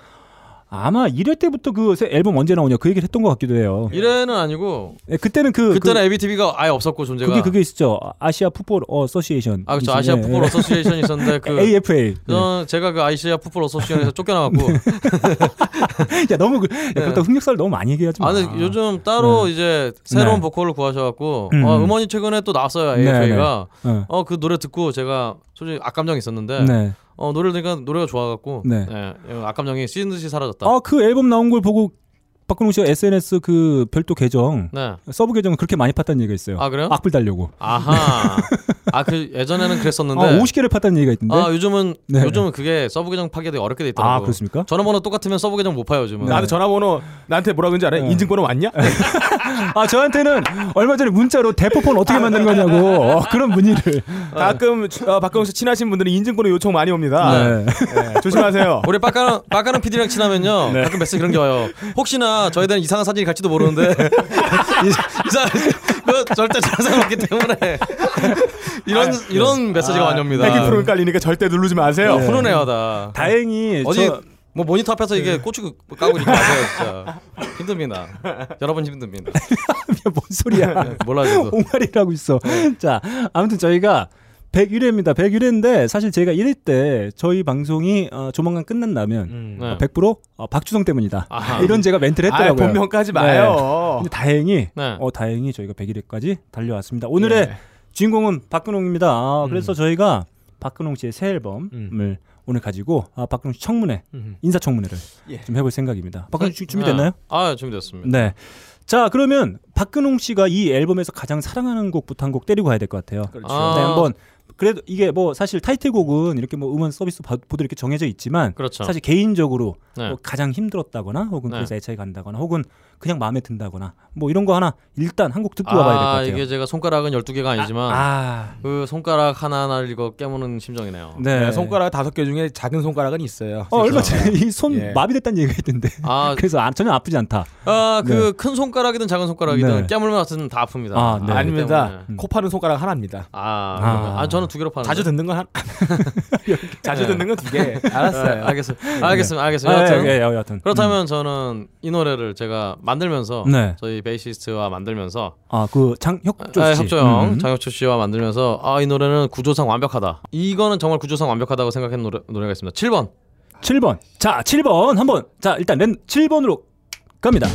아마 1회 때부터 그새 앨범 언제 나오냐 그 얘기를 했던 것 같기도 해요. 1회는 아니고 네, 그때는 그 그때는 그, ABTV가 아예 없었고 존재가. 그게 그게 있었죠. Asia Football Association. 아 그렇죠. Asia Football Association이 있었는데 그 AFA. 저 제가 그 Asia Football Association에서 쫓겨나갖고 야 너무 그, 야, 그렇다 흑역사를 너무 많이 얘기하지 마. 아 근데 요즘 따로 네. 이제 새로운 네. 보컬을 구하셔갖고 음. 어, 음원이 최근에 또 나왔어요 네, AFA가 어. 어그 노래 듣고 제가 솔직히 악감정이 있었는데 네. 어 노래를 들으니까 노래가 좋아갖고 네. 예, 악감정이 씻은 듯이 사라졌다. 아 그 앨범 나온 걸 보고 박근홍 씨가 SNS 그 별도 계정 네. 서브 계정을 그렇게 많이 팠다는 얘기가 있어요. 아, 그래요? 악플 달려고. 아하. 아 그 예전에는 그랬었는데. 아, 50개를 팠다는 얘기가 있던데. 아 요즘은 네. 요즘은 그게 서브 계정 파기가 되게 어렵게 돼 있더라고. 아, 그렇습니까? 전화번호 똑같으면 서브 계정 못 파요 요즘은. 나한테 전화번호 나한테 뭐라 그런지 알아요? 네. 인증번호 왔냐? 아 저한테는 얼마 전에 문자로 대포폰 어떻게 만드는 거냐고 어, 그런 문의를. 가끔 어, 박근홍 씨 친하신 분들은 인증번호 요청 많이 옵니다. 네. 네, 조심하세요. 우리 빡가는 빡가는 PD랑 친하면요 네. 가끔 메시지 그런 게 와요. 혹시나 대한 이상한 사진이 갈지도 모르는데 이상 그 절대 없기 때문에 이런 이런 메시지가 옵니다. 백기 프로그램 깔리니까 절대 누르지 마세요. 어, 훈훈해하다. 다행히 어디 저- 뭐 모니터 앞에서 이게 고추 까고 있지 마세요 진짜 힘듭니다. 여러분 힘듭니다. 뭔 소리야? 네, 몰라 저도. 옹알이라고 있어. 자, 아무튼 저희가 101회입니다. 101회인데 사실 제가 1회 때 저희 방송이 어, 조만간 끝난다면 음. 네. 어, 100% 어, 박주성 때문이다. 아하. 이런 제가 멘트를 아, 했더라고요. 본명까지 마요. 근데 다행히 네. 어 다행히 저희가 101회까지 달려왔습니다. 오늘의 예. 주인공은 박근홍입니다. 아, 음. 그래서 저희가 박근홍 씨의 새 앨범을 음. 오늘 가지고 아, 박근홍 씨 청문회 음. 인사 청문회를 예. 좀 해볼 생각입니다. 박근홍 씨 준비됐나요? 아 준비됐습니다. 네. 자 그러면 박근홍 씨가 이 앨범에서 가장 사랑하는 곡부터 한 곡 때리고 가야 될 것 같아요. 그렇죠. 아. 네, 한번 그래도 이게 뭐 사실 타이틀곡은 이렇게 뭐 음원 서비스 바- 보도 이렇게 정해져 있지만 그렇죠. 사실 개인적으로 네. 뭐 가장 힘들었다거나 혹은 네. 그래서 애착이 간다거나 혹은 그냥 마음에 든다거나 뭐 이런 거 하나 일단 한곡 듣고 와봐야 될것아 같아요. 이게 제가 손가락은 12개가 아니지만 아, 그 손가락 하나하나를 이거 깨무는 심정이네요. 네. 네, 손가락 다섯 개 중에 작은 손가락은 있어요. 어, 얼마 전에 이손 예. 마비됐다는 얘기가 있던데. 아, 그래서 아, 전혀 아프지 않다. 아, 그 네. 큰 손가락이든 작은 손가락이든 네. 깨물면 어쨌든 다 아픕니다. 아, 네. 아닙니다. 음. 코 파는 손가락 하나입니다. 아, 아. 아, 저는 두 개로 파는데. 자주 듣는 건 한. 자주 네. 듣는 건 두 개. 네, 알았어요. 알겠습니다. 알겠습니다. 알겠습니다. 아, 여하튼 예, 예, 여하튼. 그렇다면 저는 이 노래를 제가 만들면서 네. 저희 베이시스트와 만들면서 아, 그 장혁조 아, 씨. 협조 형 음. 장혁초 씨와 만들면서 아 이 노래는 구조상 완벽하다. 이거는 정말 구조상 완벽하다고 생각한 노래, 노래가 있습니다. 7번. 7번. 자, 7번 한번. 자, 일단 랜 7번으로 갑니다.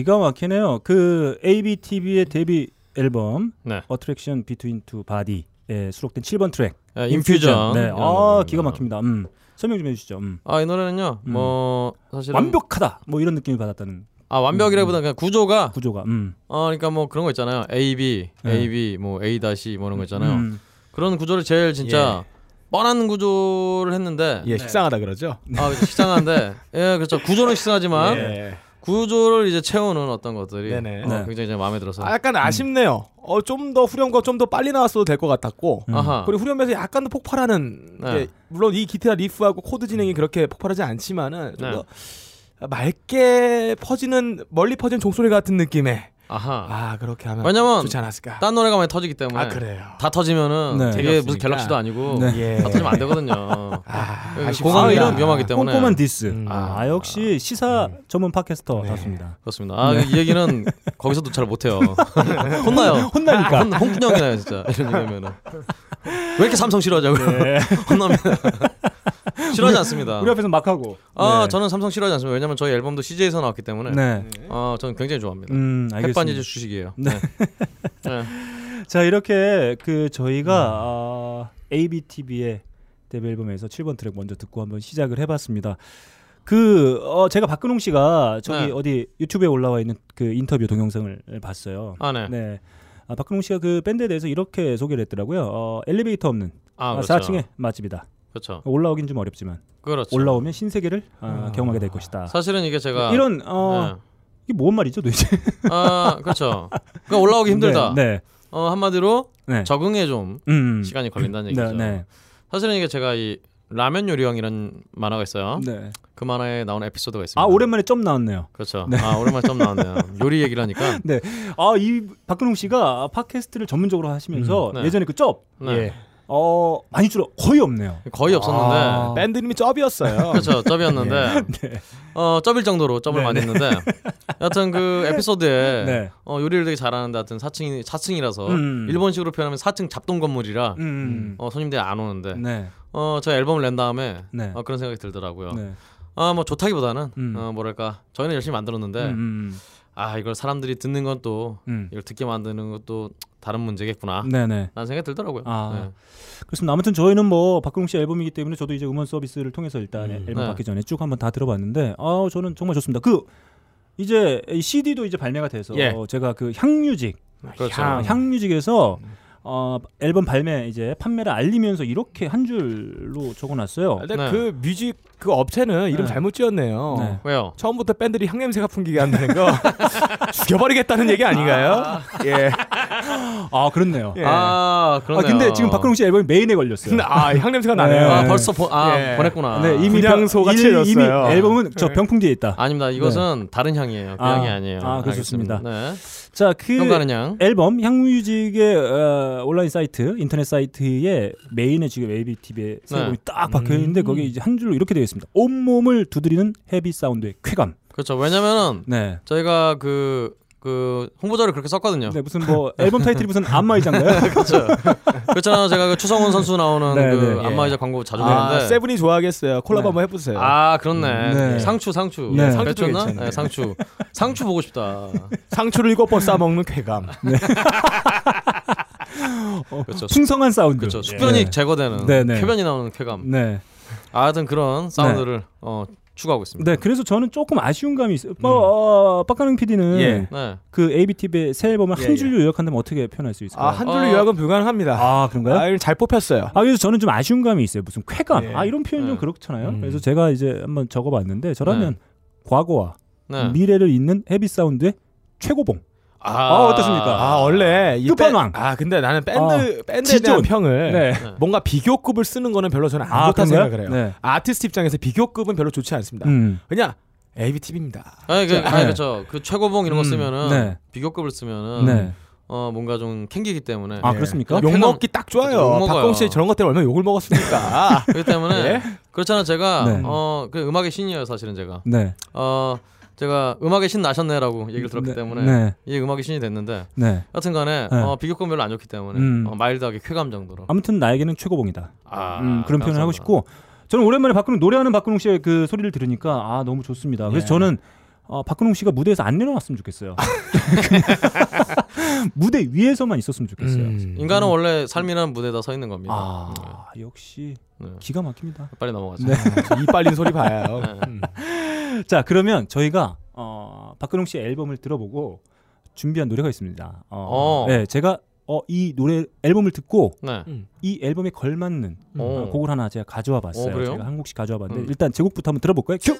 기가 막히네요. 그 ABTV의 데뷔 앨범 네. Attraction Between Two Body에 수록된 7번 트랙 예, 인퓨전. 네, 아. 기가 막힙니다. 음. 설명 좀 해주시죠. 음. 아, 이 노래는요. 뭐 사실은 완벽하다. 뭐 이런 느낌을 받았다는 아, 완벽이라기보다 그냥 구조가 구조가. 음. 어, 그러니까 뭐 그런 거 있잖아요. A B, 네. A B, 뭐 A 다시 뭐 이런 거 있잖아요. 음. 그런 구조를 제일 진짜 뻔한 구조를 했는데 예, 식상하다 그러죠. 아. 식상한데 예, 그렇죠. 구조는 식상하지만 예. 구조를 이제 채우는 어떤 것들이 네네. 어, 네. 굉장히 이제 마음에 들어서 아, 약간 아쉽네요. 어, 좀 더 후렴가 좀더 빨리 나왔어도 될 것 같았고. 아하. 그리고 후렴에서 약간 더 폭발하는 네. 게 물론 이 기타 riff하고 코드 진행이 그렇게 폭발하지 않지만은 좀 네. 더 맑게 퍼지는 멀리 퍼지는 종소리 같은 느낌의 아하. 아 그렇게 하면 왜냐면 좋지 않았을까? 딴 노래가 많이 터지기 때문에 아 그래요. 다 터지면은 네. 되게 무슨 재미없으니까. 갤럭시도 아니고 네. 예. 다 터지면 안 되거든요. 아, 그 이런 위험하기 때문에 꼼꼼한 디스. 음. 아, 역시 시사 전문 팟캐스터답습니다. 그렇습니다. 아, 이 얘기는 거기서도 잘 못해요. 혼나요. 혼나니까. 혼, 홍군형이 나요 진짜 이런 얘기하면은 왜 이렇게 삼성 싫어하자고요? 혼납니다. 싫어하지 않습니다. 우리 앞에서 막 하고. 아 네. 저는 삼성 싫어하지 않습니다. 왜냐면 저희 앨범도 CJ에서 나왔기 때문에 네. 아 저는 굉장히 좋아합니다. 음, 알겠습니다. 햇반이즈 주식이에요. 네. 네. 자 이렇게 그 저희가 음. 아, ABTV의 데뷔 앨범에서 7번 트랙 먼저 듣고 한번 시작을 해봤습니다. 그 어, 제가 박근홍 씨가 저기 네. 어디 유튜브에 올라와 있는 그 인터뷰 동영상을 봤어요. 아 네. 네. 아, 박근홍 씨가 그 밴드에 대해서 이렇게 소개를 했더라고요. 어, 엘리베이터 없는 아 아, 그렇죠. 4층의 맛집이다. 그렇죠. 올라오긴 좀 어렵지만 그렇죠. 올라오면 신세계를 아, 경험하게 될 것이다. 사실은 이게 제가 이런 어 네. 이게 뭔 말이죠 도대체? 아 그렇죠. 그러니까 올라오기 힘들다. 네. 네. 어 한마디로 네. 적응에 좀 음. 시간이 걸린다는 얘기죠. 네, 네. 사실은 이게 제가 이 라면 요리왕이라는 만화가 있어요. 네. 그 만화에 나오는 에피소드가 있습니다. 아 오랜만에 점 나왔네요. 그렇죠. 아 오랜만에 좀 나왔네요. 요리 얘기를 하니까. 아이 박근홍 씨가 팟캐스트를 전문적으로 하시면서 음, 네. 예전에 그 쩝, 네. 예. 어 많이 줄어 거의 없네요. 거의 없었는데. 아. 밴드 이름이 쩝이었어요. 그렇죠. 쩝이었는데 네. 어 쩝일 정도로 쩝을 네, 많이 했는데 여하튼 그 에피소드에 네. 어, 요리를 되게 잘하는데 하여튼 4층이 4층이라서 음. 일본식으로 표현하면 4층 잡동 건물이라 음. 어, 손님들이 안 오는데 네. 어, 저 앨범을 낸 다음에 네. 어, 그런 생각이 들더라고요. 네. 아뭐 좋다기보다는 음. 어, 뭐랄까 저희는 열심히 만들었는데 음, 음, 아 이걸 사람들이 듣는 건또 음. 이걸 듣게 만드는 것도 다른 문제겠구나. 네, 네. 라는 생각이 들더라고요. 아. 네. 그렇습니다. 아무튼 저희는 뭐 박근홍 씨 앨범이기 때문에 저도 이제 음원 서비스를 통해서 일단 음. 앨범 네. 받기 전에 쭉 한번 다 들어봤는데 아 저는 정말 좋습니다. 그 이제 이 CD도 이제 발매가 돼서 예. 제가 그 향뮤직 그렇죠. 향, 향뮤직에서 어, 앨범 발매 이제 판매를 알리면서 이렇게 한 줄로 적어놨어요. 근데 네. 그 뮤직 그 업체는 이름 네. 잘못 지었네요. 네. 왜요? 처음부터 밴드들이 향냄새가 풍기게 한다는 거 죽여버리겠다는 얘기 아닌가요? 예. 아 그렇네요. 예. 아아 그러네요. 근데 지금 박근홍 씨 앨범이 메인에 걸렸어요. 아 향냄새가 네. 나네요. 아 벌써 보, 아 예. 보냈구나. 네 이미 칠해졌어요. 이미 앨범은 저 병풍 뒤에 있다. 아닙니다. 이것은 다른 향이에요. 그 아, 향이 아니에요. 아, 그렇습니다. 네. 자그 향. 앨범 향뮤직의 어, 온라인 사이트 인터넷 사이트에 메인에 지금 ABTV의 새 네. 앨범이 딱 박혀 있는데 거기에 이제 한 줄로 이렇게 되어 있습니다. 온몸을 두드리는 heavy sound의 쾌감. 그렇죠. 왜냐면은 네. 저희가 그, 그 홍보자를 그렇게 썼거든요. 네 무슨 뭐 앨범 타이틀이 무슨 안마의자인가요? 그렇죠. 그렇잖아요. 제가 그 추성훈 선수 나오는 네, 그 네. 안마의자 광고 자주 아, 보는데. 세븐이 좋아하겠어요. 콜라보 네. 한번 해보세요. 아 그렇네. 네. 상추 상추. 네. 그랬나? 괜찮네. 네, 상추. 상추 보고 싶다. 상추를 일곱 번 싸먹는 쾌감. 그렇죠. 풍성한 사운드. 그렇죠. 숙변이 네. 제거되는 네, 네. 쾌변이 나오는 쾌감. 네. 아, 하여튼 그런 사운드를 어, 추구하고 있습니다. 네, 그래서 저는 조금 아쉬운 감이 있어요. 뭐, 어, 빡가능 PD는 예. 네. 그 ABTV의 새 앨범을 예, 한 줄로 요약한다면 어떻게 표현할 수 있을까요? 아, 한 줄로 어. 요약은 불가능합니다. 아, 그런가요? 아, 이걸 잘 뽑혔어요. 아 그래서 저는 좀 아쉬운 감이 있어요. 무슨 쾌감. 예. 아 이런 표현 좀 네. 그렇잖아요. 음. 그래서 제가 이제 한번 적어봤는데 저라면 과거와 네. 미래를 잇는 헤비 사운드의 최고봉. 아, 아, 어떻습니까? 아, 원래 이 끝판왕. 밴- 아, 근데 나는 밴드 아, 밴드에 지존. 대한 평을 네. 뭔가 비교급을 쓰는 거는 별로 저는 안 아, 좋다 그런가요? 생각을 해요. 네. 아티스트 입장에서 비교급은 별로 좋지 않습니다. 음. 그냥 ABTV입니다. 아니, 그, 자, 아니 네. 그렇죠. 그 최고봉 이런 거 음, 쓰면은 네. 비교급을 쓰면은 네. 어 뭔가 좀 캥기기 때문에 아 그렇습니까? 그욕 먹기 딱 그렇죠, 욕 좋아요. 먹어요. 박공 씨 저런 것 때문에 얼마나 욕을 먹었습니까? 그렇기 때문에 예? 그렇잖아 제가 네. 어그 음악의 신이에요 사실은 제가 네. 어 제가 음악의 신 나셨네라고 얘기를 들었기 네, 때문에 네. 이게 음악의 신이 됐는데 네. 여튼간에 네. 어, 비교급 별로 안 좋기 때문에 음. 어, 마일드하게 쾌감 정도로 아무튼 나에게는 최고봉이다. 아, 음, 그런 표현을 하고 감사합니다. 싶고 저는 오랜만에 박근홍 노래하는 박근홍 씨의 그 소리를 들으니까 아 너무 좋습니다. 그래서 예. 저는 어, 박근홍 씨가 무대에서 안 내려놨으면 좋겠어요. 무대 위에서만 있었으면 좋겠어요. 음. 인간은 원래 삶이라는 무대에다 서 있는 겁니다. 아 역시 네. 기가 막힙니다. 네. 빨리 넘어가자. 네. 이 빨린 소리 봐요. 네. 음. 자 그러면 저희가 어, 박근홍 씨의 앨범을 들어보고 준비한 노래가 있습니다. 어, 어. 네, 제가 어, 이 노래 앨범을 듣고 네. 이 앨범에 걸맞는 어. 어, 곡을 하나 제가 가져와 봤어요. 어, 그래요? 제가 한 곡씩 가져와 봤는데 음. 일단 제곡부터 한번 들어볼까요? 큐.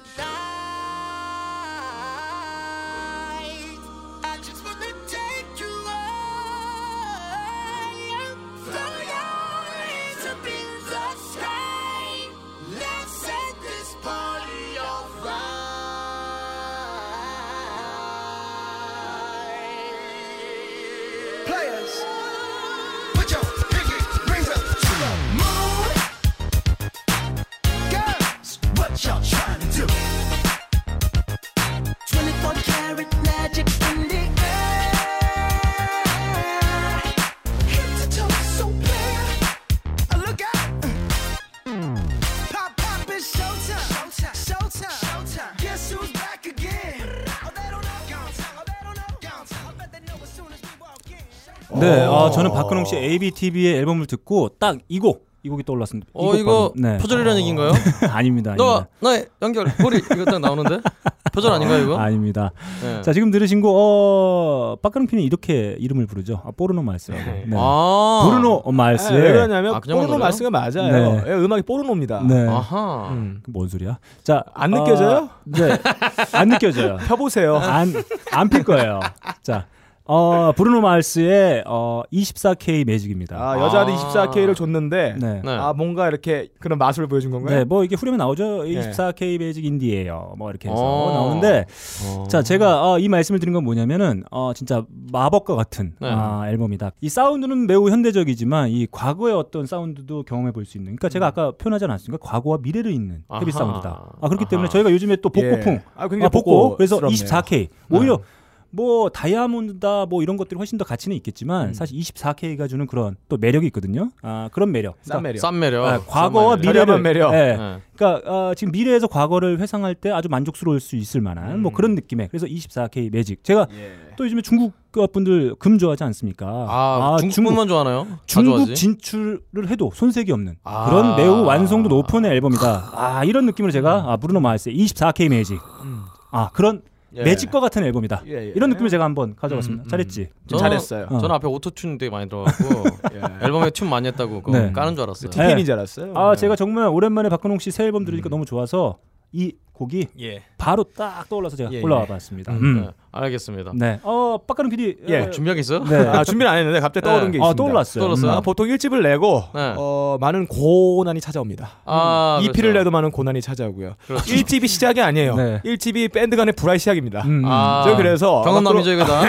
저는 박근홍 씨 ABTV의 앨범을 듣고 딱 이 곡, 이 곡이 떠올랐습니다. 이어곡 이거 네. 표절이라는 얘기인가요? 아닙니다. 너. 나의 연결 고리 이거 딱 나오는데 표절 아닌가요 이거? 아닙니다. 네. 자 지금 들으신 곡 어, 박근홍 PD는 이렇게 이름을 부르죠. 아, 포르노 말스라고. 네. 아 브루노 아, 말스의 왜 그러냐면 아, 포르노? 말씀가 맞아요. 네. 예, 음악이 포르노입니다. 네. 아하. 음. 뭔 소리야? 자, 안 느껴져요? 어, 네. 안 느껴져요. 펴보세요. 안 안 필 거예요. 자, 어, 브루노 마르스의 어, 24K 매직입니다. 아, 여자한테 아. 24K를 줬는데 네. 네. 아 뭔가 이렇게 그런 마술을 보여준 건가요? 네, 뭐 이게 후렴에 나오죠. 24K 매직 인디예요. 뭐 이렇게 해서 어. 나오는데 어. 자, 제가 어, 이 말씀을 드린 건 뭐냐면은 어, 진짜 마법과 같은 네. 아, 앨범이다. 이 사운드는 매우 현대적이지만 이 과거의 어떤 사운드도 경험해 볼 수 있는. 그러니까 제가 아까 표현하지 않았습니까? 과거와 미래를 잇는 헤비. 사운드다. 아, 그렇기 아하. 때문에 저희가 요즘에 또 복고풍 예. 아, 굉장히 아, 복고. 그래서 복고스럽네요. 24K 오히려 뭐 다이아몬드다 뭐 이런 것들이 훨씬 더 가치는 있겠지만 음. 사실 24K가 주는 그런 또 매력이 있거든요. 아 그런 매력. 싼 매력. 싼 매력. 아, 과거와. 미래를 매력. 예. 네. 그러니까 어, 지금 미래에서 과거를 회상할 때 아주 만족스러울 수 있을 만한 음. 뭐 그런 느낌의 그래서 24K 매직. 제가 예. 또 요즘에 중국 분들 금 좋아하지 않습니까? 아, 중국 중국분만 좋아하나요? 다 중국 좋아하지? 진출을 해도 손색이 없는 아. 그런 매우 완성도 높은 앨범이다. 아 이런 느낌으로 제가 아, 브루노 마스의 24K 매직. 아 그런 예. 매직과 같은 앨범이다. 예, 예. 이런 느낌을 제가 한번 가져왔습니다. 음, 음. 잘했지. 좀 저는- 잘했어요. 어. 저는 앞에 오토튠 되게 많이 들어갔고 예. 앨범에 튠 많이 했다고 그거 네. 까는 줄 알았어요. TPN인 줄 알았어요. 아 네. 제가 정말 오랜만에 박근홍 씨 새 앨범 들으니까 너무 좋아서 이 곡이 예. 바로 딱 떠올라서 제가 예, 올라와 예. 봤습니다. 음, 음. 네, 알겠습니다. 네. 어, 빡가는 PD. 예, 어, 준비한 게 있어요? 네. 아, 준비는 안 했는데 갑자기 떠오른 네. 게 아, 있습니다. 떠올랐어요. 떠올랐어요? 아, 보통 1집을 내고 네. 어, 많은 고난이 찾아옵니다. 아, 2피를 그렇죠. 내도 많은 고난이 찾아오고요. 그렇죠. 1집이 시작이 아니에요. 네. 1집이 밴드 간의 불화의 시작입니다. 음. 아, 저 그래서 경험남이죠 이거 다.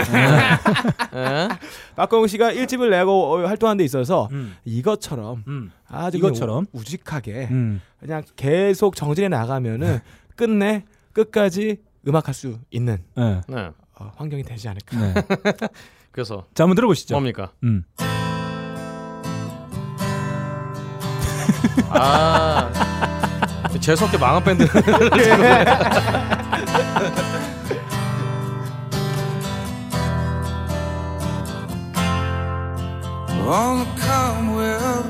네. 박광훈 씨가 1집을 내고 어, 활동하는 데 있어서 음. 이것처럼 음. 아주 이것처럼? 우- 우직하게 음. 그냥 계속 정진해 나가면은 끝내 끝까지 음악할 수 있는 네. 네. 어, 환경이 되지 않을까. 네. 그래서 자, 한번 들어보시죠. 뭡니까? 음. 아 재수없게 망한 밴드. On the Commonwealth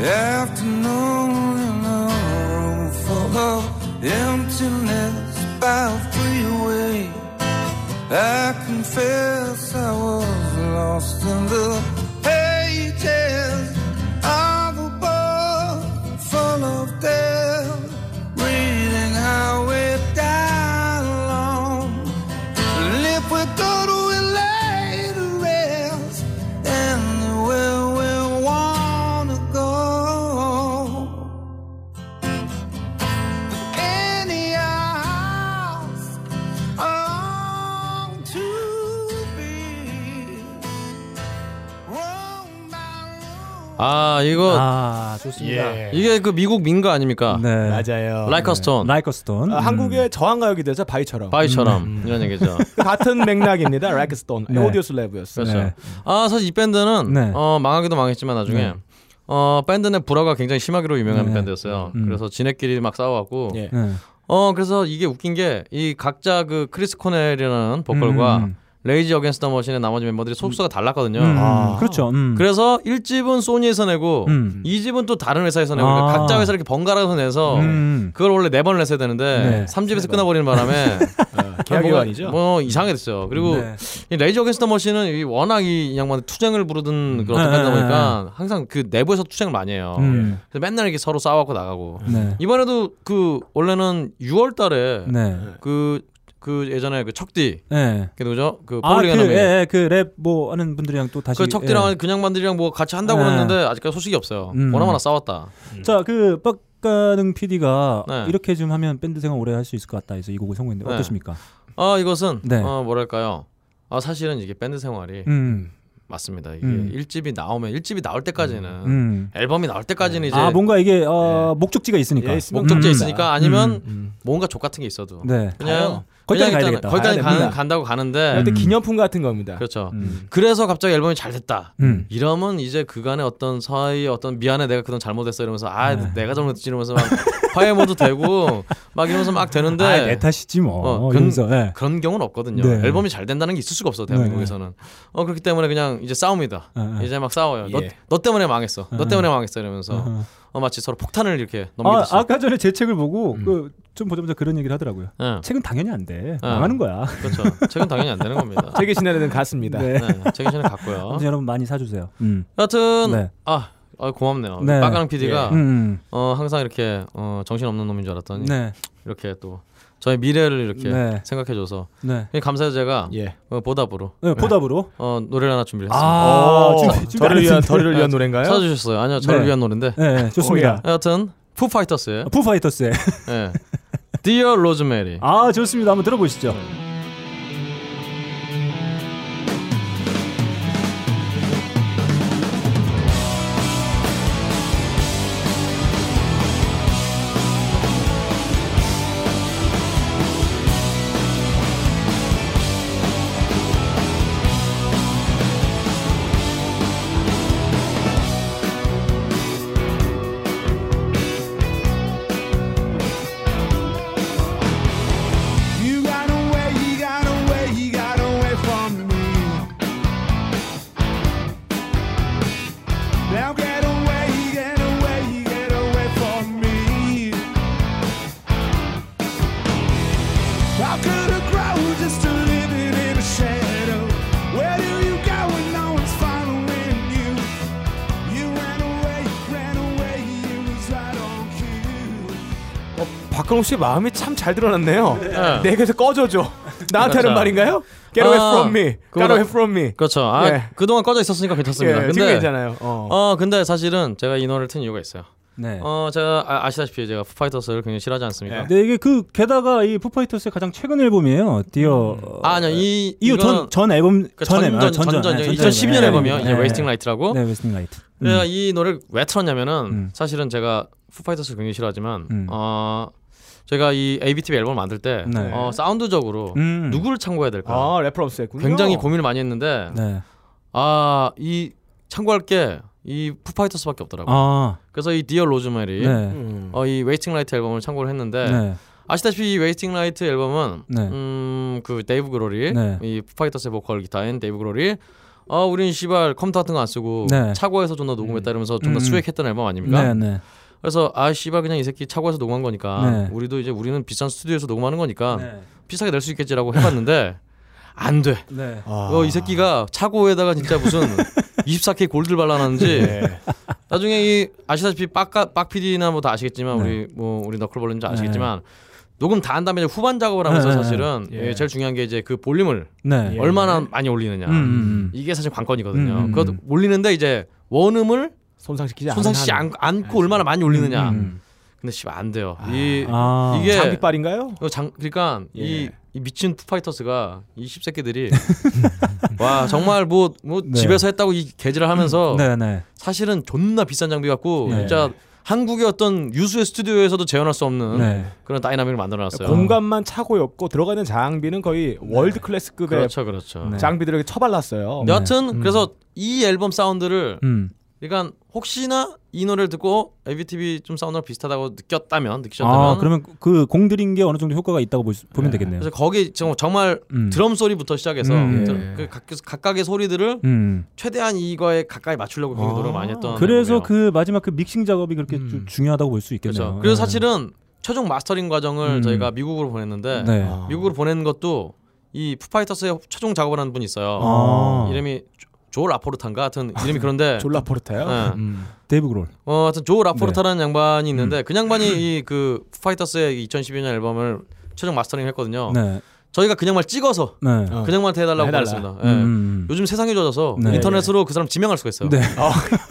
afternoon in a room full of emptiness by freeway. I confess I was lost in the 좋습니다. 이게 그 미국 민가 아닙니까? 네. 맞아요. Like a Stone Like a Stone. 아, 한국의 저항가요기 돼서 바위처럼 바위처럼 이런 얘기죠. 그 같은 맥락입니다. Like a Stone 네. Audioslave였어요. 그렇죠. 네. 아 사실 이 밴드는 네. 어, 망하기도 망했지만 나중에 네. 어 밴드 내 불화가 굉장히 심하기로 유명한 네. 밴드였어요. 음. 그래서 지네끼리 막 싸워갖고 예. 네. 어 그래서 이게 웃긴 게 이 각자 그 크리스 코넬이라는 보컬과 음, Rage Against the Machine의 나머지 멤버들이 소속사가 달랐거든요. 음, 아. 그렇죠. 음. 그래서 1집은 소니에서 내고 음. 2집은 또 다른 회사에서 내고 아. 그러니까 각자 회사 이렇게 번갈아서 내서 음. 그걸 원래 네 번을 냈어야 되는데 네. 3집에서 끊어버리는 바람에 계약 뭐가- 기간이죠. 뭐 이상하게 됐어요. 그리고 네. 이 Rage Against the Machine은 이 워낙 이 양반 투쟁을 부르던 그런 네, 밴드다 네, 보니까 항상 그 내부에서 투쟁을 많이 해요. 음. 그래서 맨날 이렇게 서로 싸워갖고 나가고 네. 이번에도 그 원래는 6월달에 네. 그, 그 예전에 그 Chuck D 네. 그 누구죠? 그 아, Public 그, Enemy 예, 그 랩 뭐 하는 분들이랑 또 다시 그 Chuck D랑 예. 그냥 반들이랑 뭐 같이 한다고 네. 그랬는데 아직까지 소식이 없어요. 음. 보나마나 싸웠다. 자, 그 빡가능 PD가 네. 이렇게 좀 하면 밴드 생활 오래 할 수 있을 것 같다 해서 이 곡을 선곡했는데 네. 어떠십니까? 아 이것은 네. 어 뭐랄까요? 아 사실은 이게 밴드 생활이 음. 맞습니다. 이게 음. 일 1집이 나오면 1집이 나올 때까지는 음. 앨범이 나올 때까지는 이제 아, 뭔가 이게 어, 목적지가 있으니까. 예, 목적지 음. 있으니까 아니면 음. 뭔가 족 같은 게 있어도 네. 그냥 가요. 거기까지 가야 되겠다. 거기까지 가야 가는. 간다고 가는데 그때 음. 기념품 같은 겁니다. 그렇죠. 음. 그래서 갑자기 앨범이 잘 됐다. 음. 이러면 이제 그간의 어떤 사이의 어떤 미안해 내가 그동안 잘못했어 이러면서 아 네. 내가 잘못했지 이러면서 막 화해 모드 되고 막 이러면서 막 되는데 아, 내 탓이지 뭐. 어, 이러면서. 예. 그런 경우는 없거든요. 네. 앨범이 잘 된다는 게 있을 수가 없어 대한민국에서는. 어 그렇기 때문에 그냥 이제 싸웁니다. 네, 네. 이제 막 싸워요. 너, 예. 너 때문에 망했어. 너 네. 때문에 망했어 이러면서 어, 마치 서로 폭탄을 이렇게 아, 넘기듯이. 아 까 전에 제 책을 보고 음. 그좀 보자마자 그런 얘기를 하더라고요. 예, 책은 당연히 안 돼. 어. 망하는 거야. 그렇죠. 책은 당연히 안 되는 겁니다. 책의 신뢰는 같습니다. 네. 네, 책은 전에 갔고요. 아무튼 여러분 많이 사주세요. 음. 여하튼 네. 아, 아 고맙네요. 네. 빠가랑 PD가 음. 어 항상 이렇게 어 정신 없는 놈인 줄 알았더니 네. 이렇게 또 저의 미래를 이렇게 네. 생각해줘서 네. 감사해서 제가 예. 어, 보답으로 네, 보답으로. 어, 노래를 하나 준비를 했습니다. 아, 오, 준비- 준비 안 저를 위한. 저를 위한 노래인가요? 찾아주셨어요. 아니요, 저를 네. 위한 노래인데. 네, 네, 좋습니다. 여하튼 푸파이터스의 푸파이터스의. 예. Dear Rosemary. 아, 좋습니다. 한번 들어보시죠. 박근홍 씨 마음이 참 잘 드러났네요. 네. 내게서 꺼져줘. 나한테 하는 그렇죠. 말인가요? Get away 아, from me. Get away from me. 그렇죠. 아, 예. 그동안 꺼져 있었으니까 괜찮습니다. 예, 근데 괜찮아요. 어. 어, 근데 사실은 제가 이 노래를 튼 이유가 있어요. 네. 어, 제가 아, 아시다시피 제가 Foo Fighters를 굉장히 싫어하지 않습니까? 네, 이게 그 게다가 이 Foo Fighters의 가장 최근 앨범이에요. Dear 아, 아니요. 이 이거 이거는 전, 전 앨범 그 전 앨범, 전전 아, 전전 네, 2012년 앨범. 앨범이요. 네, 이제 네. Wasting Light라고. 네, Wasting Light. 음. 내가 이 노래를 왜 틀었냐면은 음. 사실은 제가 Foo Fighters를 굉장히 싫어하지만 음. 어 제가 이 ABTV 앨범을 만들 때 네. 어, 사운드적으로 음. 누구를 참고해야 될까 아, reference 했군요. 굉장히 고민을 많이 했는데 네. 아 이 참고할 게 이 Foo Fighters밖에 없더라고요. 아. 그래서 이 Dear Rosemary 네. 음. 어, 이 Wasting Light 앨범을 참고를 했는데 네. 아시다시피 이 Wasting Light 앨범은 네. 음, 그 Dave Grohl이 네. 이 Foo Fighters의 보컬 기타인 Dave Grohl이 어 우린 시발 컴퓨터 같은 거 안 쓰고 네. 차고에서 존나 녹음했다 이러면서 존나 음. 수액했던 앨범 아닙니까? 네, 네. 그래서 아 씨발 그냥 이 새끼 차고에서 녹음한 거니까 네. 우리도 이제 우리는 비싼 스튜디오에서 녹음하는 거니까 네. 비싸게 낼 수 있겠지라고 해봤는데 안 돼. 네. 아. 어, 이 새끼가 차고에다가 진짜 무슨 24K 골드를 발라놨는지 네. 나중에 이 아시다시피 빡가 빡 PD나 뭐 다 아시겠지만 네. 우리 뭐 우리 너클볼린지 아시겠지만 녹음 다 한 다음에 이제 후반 작업을 하면서 네. 사실은 예. 예, 제일 중요한 게 이제 그 볼륨을 네. 예. 얼마나 많이 올리느냐 음, 음, 이게 사실 관건이거든요. 음, 음, 음. 올리는데 이제 원음을 손상시키지 손상시키지 않, 않고 얼마나 많이 올리느냐. 음. 근데 씨발 안 돼요. 이 아. 이게 장비빨인가요? 어, 장, 그러니까 이, 예. 이 미친 Foo Fighters가 이 십새끼들이 와 정말 뭐뭐 네. 집에서 했다고 이 개질을 하면서 네, 네. 사실은 존나 비싼 장비 갖고 네. 진짜 한국의 어떤 유수의 스튜디오에서도 재현할 수 없는 네. 그런 dynamic을 만들어놨어요. 공간만 차고였고 들어가는 장비는 거의 world class급의 그렇죠, 그렇죠. 네. 장비들을 처발랐어요. 여하튼 그래서 이 앨범 사운드를 음. 그러니까 혹시나 이 노래를 듣고 ABTV 좀 사운드랑 비슷하다고 느꼈다면 느끼셨다면 아 그러면 그 공들인 게 어느 정도 효과가 있다고 볼 수- 보면 되겠네요. 그래서 거기 정- 정말 음. 드럼 소리부터 시작해서 음. 드- 그 각, 각각의 소리들을 음. 최대한 이거에 가까이 맞추려고 굉장히 아. 노력을 많이 했던 그래서 앨범이에요. 그 마지막 그 믹싱 작업이 그렇게 음. 좀 중요하다고 볼 수 있겠네요. 그렇죠. 그래서 네. 사실은 최종 마스터링 과정을 음. 저희가 미국으로 보냈는데 네. 아. 미국으로 보낸 것도 이 Foo Fighters의 최종 작업을 하는 분이 있어요. 아. 이름이 Joe- Joe LaPorta인가 하여튼 이름이 그런데 Joe LaPorta요. 네. 음. Dave Grohl. 어 하여튼 Joe LaPorta라는 네. 양반이 음. 있는데 그 양반이 이그 Foo Fighters의 2012년 앨범을 최종 mastering 했거든요. 네. 저희가 그 양반 찍어서 네. 어. 그 양반한테 해달라고 해달라. 그랬습니다. 예. 음. 요즘 세상이 좋아져서 네. 인터넷으로 그 사람 지명할 수가 있어요. 네.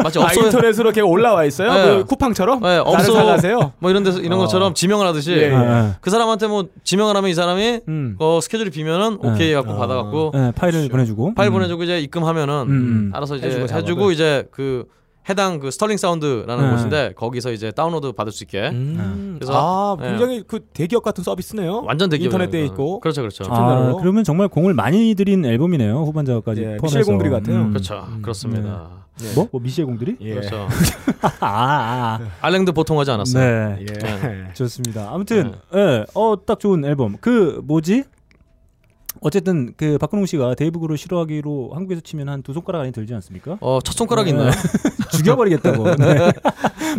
마치 아 없어 인터넷으로 걔 올라와 있어요? 네. 그 쿠팡처럼? 네, 없어. 사가세요? 뭐 이런 데서 이런 어. 것처럼 지명을 하듯이 예, 예. 네. 그 사람한테 뭐 지명을 하면 이 사람이 음. 어, 스케줄이 비면은 네. 오케이 갖고 어. 받아갖고 네, 파일을 보내주고 파일 음. 보내주고 이제 입금하면은 음, 음. 알아서 이제 해주고 해주고. 이제 그 해당 그 Sterling Sound라는 네. 곳인데 거기서 이제 다운로드 받을 수 있게 음. 그래서- 아 네. 굉장히 그 대기업 같은 서비스네요. 완전 대기업 인터넷에 있고. 그렇죠 그렇죠 아. 그러면 정말 공을 많이 들인 앨범이네요. 후반 작업까지 예, 포함해서. 미셸 공드리 같아요. 음. 그렇죠 음. 그렇습니다 예. 뭐? 뭐 미셸 공드리? 예. 그렇죠 아, 아, 아. 알랭드 보통 하지 않았어요 네. 예. 네. 좋습니다. 아무튼 예, 어, 딱 좋은 앨범. 그 뭐지? 어쨌든 그 박근홍 씨가 Dave Grohl을 싫어하기로 한국에서 치면 한 두 손가락 안에 들지 않습니까? 어, 첫 손가락이 네. 있나요? 죽여버리겠다고. 네.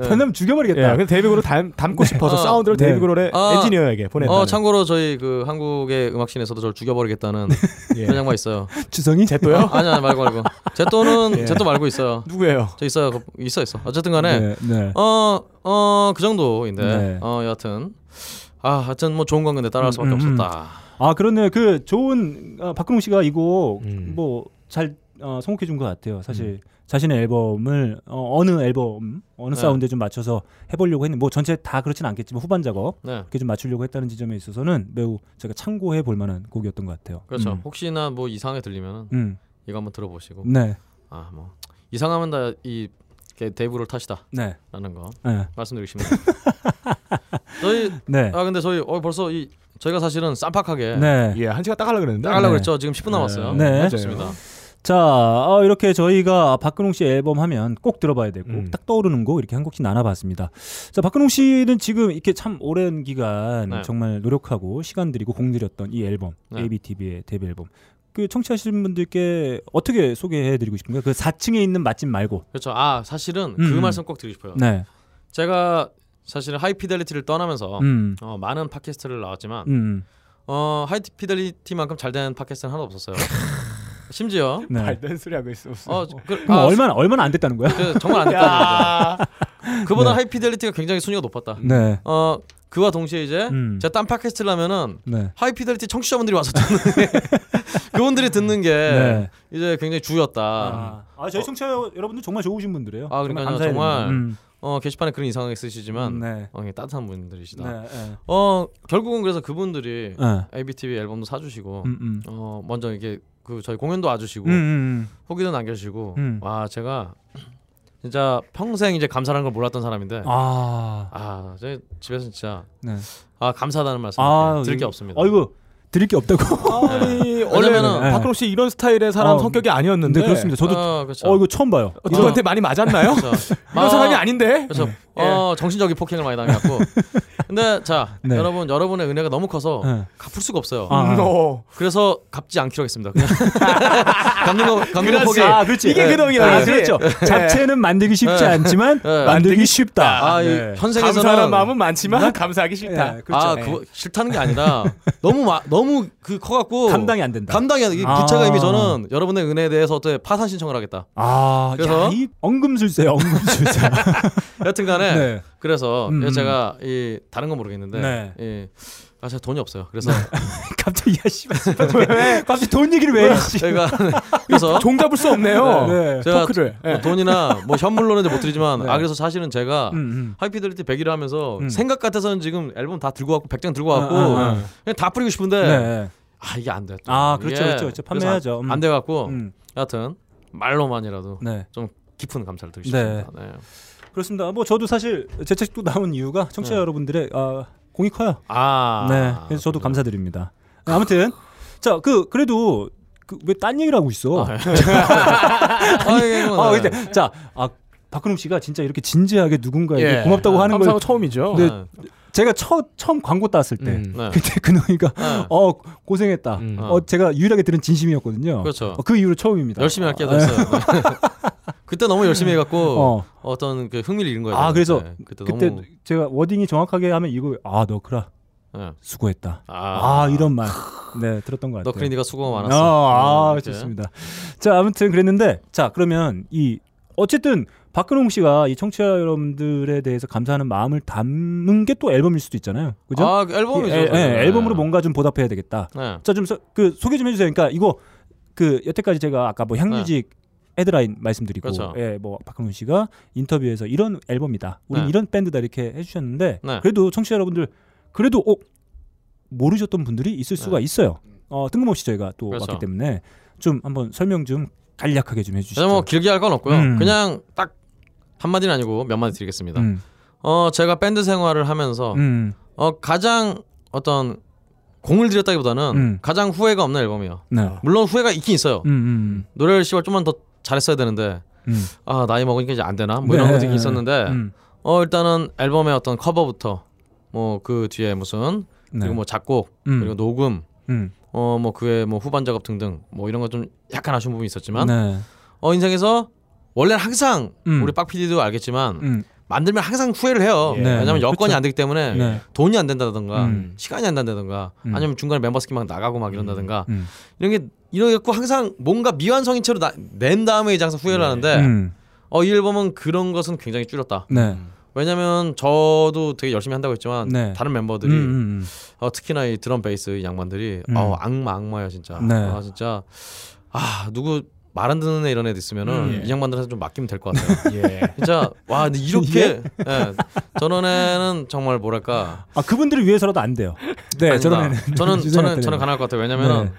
반면 죽여버리겠다. 예, Grohl 닮, 닮고 싶어서 어. 사운드를 네. Dave Grohl의 아. 엔지니어에게 보냈다. 어, 참고로 저희 그 한국의 음악scene에서도 저를 죽여버리겠다는 예. 그런 양반 있어요. 주성이? 제또요? 아, 아니, 아니 말고 말고. 제또는 예. 제또 말고 있어요. 누구예요? 저 있어요. 그- 있어 있어. 어쨌든 간에 네. 네. 어, 어, 그 정도인데. 네. 어, 여하튼 아, 하여튼 뭐 좋은 건 근데 따라할 수밖에 음, 음, 음. 없었다. 아 그렇네요. 그 좋은 어, 박근홍 씨가 이 곡 음. 뭐 잘 어, 선곡해 준 것 같아요. 사실 자신의 앨범을 어, 느 앨범 어느 네. 사운드에 좀 맞춰서 해보려고 했는데 뭐 전체 다 그렇진 않겠지만 후반 작업 네. 그렇게 좀 맞추려고 했다는 지점에 있어서는 매우 제가 참고해 볼 만한 곡이었던 것 같아요. 그렇죠. 음. 혹시나 뭐 이상하게 들리면은 음. 이거 한번 들어보시고 네. 아, 뭐 이상하면 다 이 Dave Grohl 탓이다라는 네. 거 네. 말씀드리고 싶네요. 저희 네. 아 근데 저희 어 벌써 이 저희가 사실은 쌈박하게 네. 예, 한 시간 딱 하려고 그랬는데. 나가려고 네. 했죠. 지금 10분 남았어요. 네. 좋습니다. 자, 어, 이렇게 저희가 박근홍 씨 앨범 하면 꼭 들어봐야 되고 음. 딱 떠오르는 곡 이렇게 한 곡씩 나눠봤습니다. 자, 박근홍 씨는 지금 이렇게 참 오랜 기간 네. 정말 노력하고 시간 들이고 공들였던 이 앨범 네. ABTV의 데뷔 앨범. 그 청취하시는 분들께 어떻게 소개해드리고 싶은가요? 그 4층에 있는 맛집 말고. 그렇죠. 아 사실은 그 음. 말씀 꼭 드리고 싶어요. 네. 제가 사실은 High Fidelity를 떠나면서 음. 어, 많은 팟캐스트를 나왔지만 음. 어, High Fidelity만큼 잘된 팟캐스트는 하나도 없었어요. 심지어 네. 말 된 소리 하고 있어. 무슨. 어, 그, 그럼 아, 얼마나 얼마나 안 됐다는 거야? 그, 정말 안 됐다. 야. 그보다 네. High Fidelity가 굉장히 순위가 높았다. 네. 어 그와 동시에 이제 음. 제가 딴 팟캐스트를 하면은 네. High Fidelity 청취자분들이 와서 듣는 게 그분들이 듣는 게 네. 이제 굉장히 주였다. 아, 아, 저희 청취자 여러분들 정말 좋으신 분들이에요. 아, 그러니까요. 감사해야 정말. 음. 어 게시판에 그런 이상하게 쓰시지만 네. 어, 따뜻한 분들이시다. 네. 네. 어 결국은 그래서 그분들이 네. ABTV 앨범도 사주시고 음, 음. 어 먼저 이게 그 저희 공연도 와주시고 음, 음, 후기도 남겨주시고 음. 와 제가 진짜 평생 이제 감사라는 걸 몰랐던 사람인데 음. 아, 아, 제 집에서 진짜 네. 아 감사하다는 말씀 아, 드릴 게 없습니다. 어이구 드릴 게 없다고. 아니 원래는 왜냐면은- 네. 박근홍 씨 이런 스타일의 사람 어, 성격이 아니었는데. 네, 그렇습니다. 저도 어, 그렇죠. 어 이거 처음 봐요. 어, 누구한테 많이 맞았나요? 그렇죠. 이런 아, 사람이 아닌데. 그래서 네. 어, 정신적인 폭행을 많이 당했고. 근데 자 네. 여러분 여러분의 은혜가 너무 커서 네. 갚을 수가 없어요. 아. 음, 어. 그래서 갚지 않기로 했습니다. 그냥 갚는 거 갚는 거 포기. 아, 그렇지. 이게 네. 그놈이라는 아. 그렇죠. 잡채는 만들기 쉽지 네. 않지만 네. 만들기 쉽다. 아, 이 네. 현생에서는 감사하는 마음은 많지만 감사하기 싫다. 네, 그렇죠. 아, 네. 그거 싫다는 게 아니라 너무 마, 너무 그 커갖고 감당이 안 된다. 감당이 안 돼. 이 아. 부채가 이미 저는 여러분의 은혜에 대해서 어떻게 파산 신청을 하겠다. 아, 그래서- 야, 이 엉금술사야, 엉금술사. 여튼간에 네. 그래서 음, 음. 제가 이 다른 건 모르겠는데 네. 이, 아 제가 돈이 없어요. 그래서 갑자기 야 씨발 씨발 왜? 갑자기 돈 얘기를 왜? 해, 씨. 제가 그래서 종 잡을 수 없네요. 네. 제가 토크를. 뭐 네. 돈이나 뭐 현물로는 못 드리지만 네. 아 그래서 사실은 제가 음, 음. 하이피델리티 100일 하면서 음. 생각 같아서는 지금 앨범 다 들고 왔고 100장 들고 왔고 아, 아, 아. 그냥 다 뿌리고 싶은데 네. 아 이게 안 돼. 또. 아, 그렇죠, 그렇죠, 그렇죠. 판매하죠. 음. 안, 안 돼 갖고 음. 여하튼 말로만이라도 네. 좀 깊은 감사를 드리고 네. 싶습니다. 네. 그렇습니다. 뭐 저도 사실 제 책도 나온 이유가 청취자 네. 여러분들의 아, 공이 커요. 아 네. 그래서 저도 감사드립니다. 네, 아무튼 자, 그 그래도 그 왜 딴 얘기를 하고 있어? 아, 예. 아, 이게 뭐, 아, 네. 근데 자, 아 박근홍 씨가 진짜 이렇게 진지하게 누군가에게 예. 고맙다고 하는 걸 처음이죠. 네. 네. 제가 처, 처음 광고 땄을 때 음. 네. 그때 근홍이가 네. 어 고생했다. 음. 어 제가 유일하게 들은 진심이었거든요. 그렇죠. 어, 그 이후로 처음입니다. 열심히 할게 됐어요. 네. 그때 너무 열심히 해갖고 어. 어. 떤그 흥미를 잃은 거예요. 아 그래서 네, 그때, 그때 너무 제가 워딩이 정확하게 하면 이거 아 너크라 네. 수고했다. 아, 아, 이런 말. 네 들었던 것 같아요. 너크리니가 수고가 아, 많았어. 아, 네, 이렇게. 좋습니다. 자, 아무튼 그랬는데, 자, 그러면 이 어쨌든 박근홍 씨가 이 청취자 여러분들에 대해서 감사하는 마음을 담은 게 또 앨범일 수도 있잖아요. 그죠? 아, 그 앨범이죠. 예, 예, 네. 앨범으로 뭔가 좀 보답해야 되겠다. 네. 자, 좀 그 소개 좀 해주세요. 그러니까 이거 그 여태까지 제가 아까 뭐 향뮤직 헤드라인 말씀드리고, 네. 그렇죠. 예, 뭐 박근홍 씨가 인터뷰에서 이런 앨범이다, 우리 네. 이런 밴드다 이렇게 해 주셨는데, 네. 그래도 청취자 여러분들 그래도 어, 모르셨던 분들이 있을 수가 있어요. 어, 뜬금없이 저희가 또 네. 그렇죠. 왔기 때문에 좀 한번 설명 좀 간략하게 좀 해주시죠. 뭐 길게 할 건 없고요. 음. 그냥 딱 한마디는 아니고 몇 마디 드리겠습니다. 음, 어, 제가 밴드 생활을 하면서 음, 어, 가장 어떤 공을 들였다기보다는 음. 가장 후회가 없는 앨범이에요. 네, 물론 후회가 있긴 있어요. 음, 음, 노래를 씨발 좀만 더 잘했어야 되는데 음. 아 나이 먹으니까 이제 안 되나 뭐 이런 네, 것들이 있었는데 음, 어 일단은 앨범의 어떤 커버부터 뭐 그 뒤에 무슨 네. 그리고 뭐 작곡 음, 그리고 녹음 음, 어 뭐 그의 뭐 후반 작업 등등 뭐 이런 거 좀 약간 아쉬운 부분이 있었지만 네, 어 인생에서 원래는 항상 음. 우리 빡 PD도 알겠지만 음, 만들면 항상 후회를 해요. 예. 네, 왜냐면 여건이 그렇죠. 안 되기 때문에 네, 돈이 안 된다든가 음. 시간이 안 된다든가 음. 아니면 중간에 멤버 스키 막 나가고 막 이런다든가 음, 이런 게 이러고 항상 뭔가 미완성인 채로 나, 낸 다음에 이제 항상 후회를 하는데 음, 어이 앨범은 그런 것은 굉장히 줄였다. 네, 왜냐면 저도 되게 열심히 한다고 했지만 네. 다른 멤버들이 음, 음, 어, 특히나 이 드럼 베이스 이 양반들이 음. 어, 악마 악마야 진짜. 네. 아 진짜 아 누구 말 안 듣는 애 이런 애들 있으면은 음. 이 양반들한테 좀 맡기면 될 것 같아요. 예. 진짜 와 근데 이렇게 예. 저런 애는 정말 뭐랄까 아 그분들을 위해서라도 안 돼요. 네, 아니다. 저런 애는 저는 저는. 저는 가능할 것 같아요. 왜냐면 네.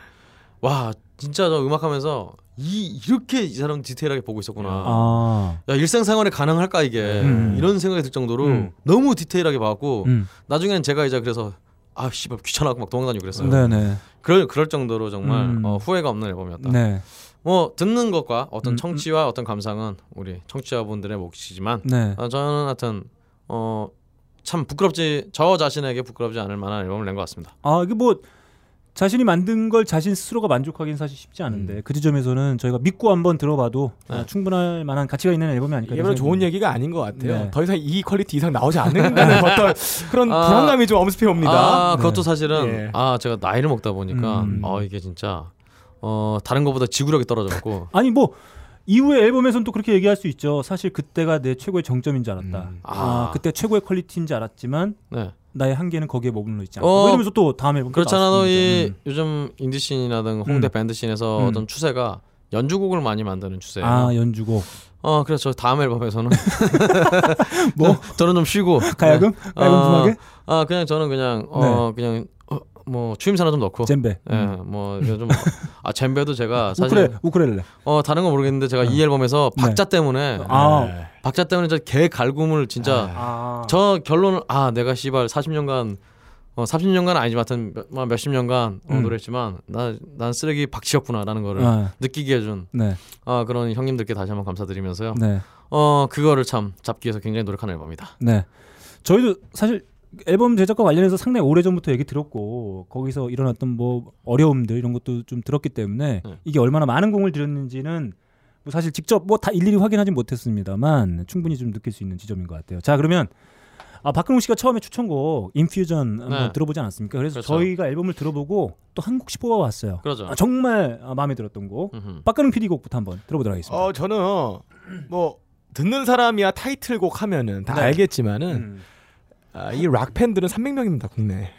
와 진짜 저 음악하면서 이 이렇게 이 사람 디테일하게 보고 있었구나. 아, 야 일상생활에 가능할까 이게 음. 이런 생각이 들 정도로 음. 너무 디테일하게 봐갖고 음, 나중에는 제가 이제 그래서 아 씨발 귀찮다고 막 도망다니고 그랬어요. 네, 네, 그럴 그럴 정도로 정말 음. 어, 후회가 없는 앨범이었다. 네, 뭐 듣는 것과 어떤 음, 청취와 어떤 감상은 우리 청취자분들의 몫이지만 네. 어, 저는 하여튼 어, 참 부끄럽지 저 자신에게 부끄럽지 않을 만한 앨범을 낸 것 같습니다. 아 이게 뭐 자신이 만든 걸 자신 스스로가 만족하기는 사실 쉽지 않은데 그 지점에서는 저희가 믿고 한번 들어봐도 네. 아, 충분할 만한 가치가 있는 앨범이 아닐까. 생각이 좋은. 얘기가 아닌 것 같아요. 네. 더 이상 이 quality 이상 나오지 않는다는 어떤 그런 아. 불안감이 좀 엄습해 옵니다. 아 네. 그것도 사실은 예. 아 제가 나이를 먹다 보니까 음. 어 이게 진짜 어 다른 것보다 지구력이 떨어졌고 아니 뭐 이후에 앨범에서는 또 그렇게 얘기할 수 있죠. 사실 그때가 내 최고의 정점인 줄 알았다. 음. 아, 아. 그때 최고의 quality인 줄 알았지만 네 나의 한계는 거기에 머물러 있지 않다. 어, 뭐 이러면서 또 다음 앨범 또 그렇잖아도 나왔습니다. 이 음. 요즘 인디 scene이나든 홍대 음. 밴드 scene에서 음. 어떤 추세가 연주곡을 많이 만드는 추세예요. 아 연주곡 어 그래서 다음 앨범에서는 뭐? 저는 좀 쉬고 가야금 네. 가야금 어, 분하게 아 그냥 저는 그냥 어 그냥 어, 뭐 추임새나 좀 넣고 젬베 예, 음. 뭐 뭐좀아 젬베도 제가 사실 우크레 우크렐레 어 다른 건 모르겠는데 제가 이 앨범에서 네. 박자 때문에 아, 네. 박자 때문에 저개 갈굼을 진짜 아. 저 결론을 아 내가 씨발 40년간 어 30년간 아니지만 하여튼 몇, 몇십 년간 어, 음. 노래했지만 나 난 쓰레기 박치였구나라는 거를 아, 느끼게 해준 네, 아 그런 형님들께 다시 한번 감사드리면서요. 네, 어 그거를 참 잡기 위해서 굉장히 노력한 앨범이다. 네. 저희도 사실 앨범 제작과 관련해서 상당히 오래 전부터 얘기 들었고 거기서 일어났던 뭐 어려움들 이런 것도 좀 들었기 때문에 네. 이게 얼마나 많은 공을 들였는지는 뭐 사실 직접 뭐 다 일일이 확인하진 못했습니다만 충분히 좀 느낄 수 있는 지점인 것 같아요. 자 그러면 아 박근홍 씨가 처음에 추천곡 인퓨전 한번 네. 들어보지 않았습니까? 그래서 그렇죠. 저희가 앨범을 들어보고 또 한 곡씩 뽑아왔어요. 그러죠. 아, 정말 아, 마음에 들었던 곡. 음흠. 박근홍 PD 곡부터 한번 들어보도록 하겠습니다. 어 저는 뭐 듣는 사람이야 타이틀곡 하면은 다 네. 알겠지만은 음. 아, 이 락 팬들은 300명입니다 국내.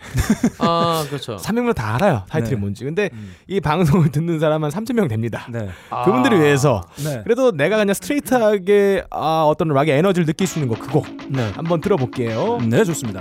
아 그렇죠. 300명 다 알아요 타이틀이 네. 뭔지. 근데 음. 이 방송을 듣는 사람은 3,000명 됩니다. 네. 그분들을 위해서 네. 그래도 내가 그냥 스트레이트하게 아, 어떤 락의 에너지를 느낄 수 있는 거 그곡 네. 한번 들어볼게요. 네, 좋습니다.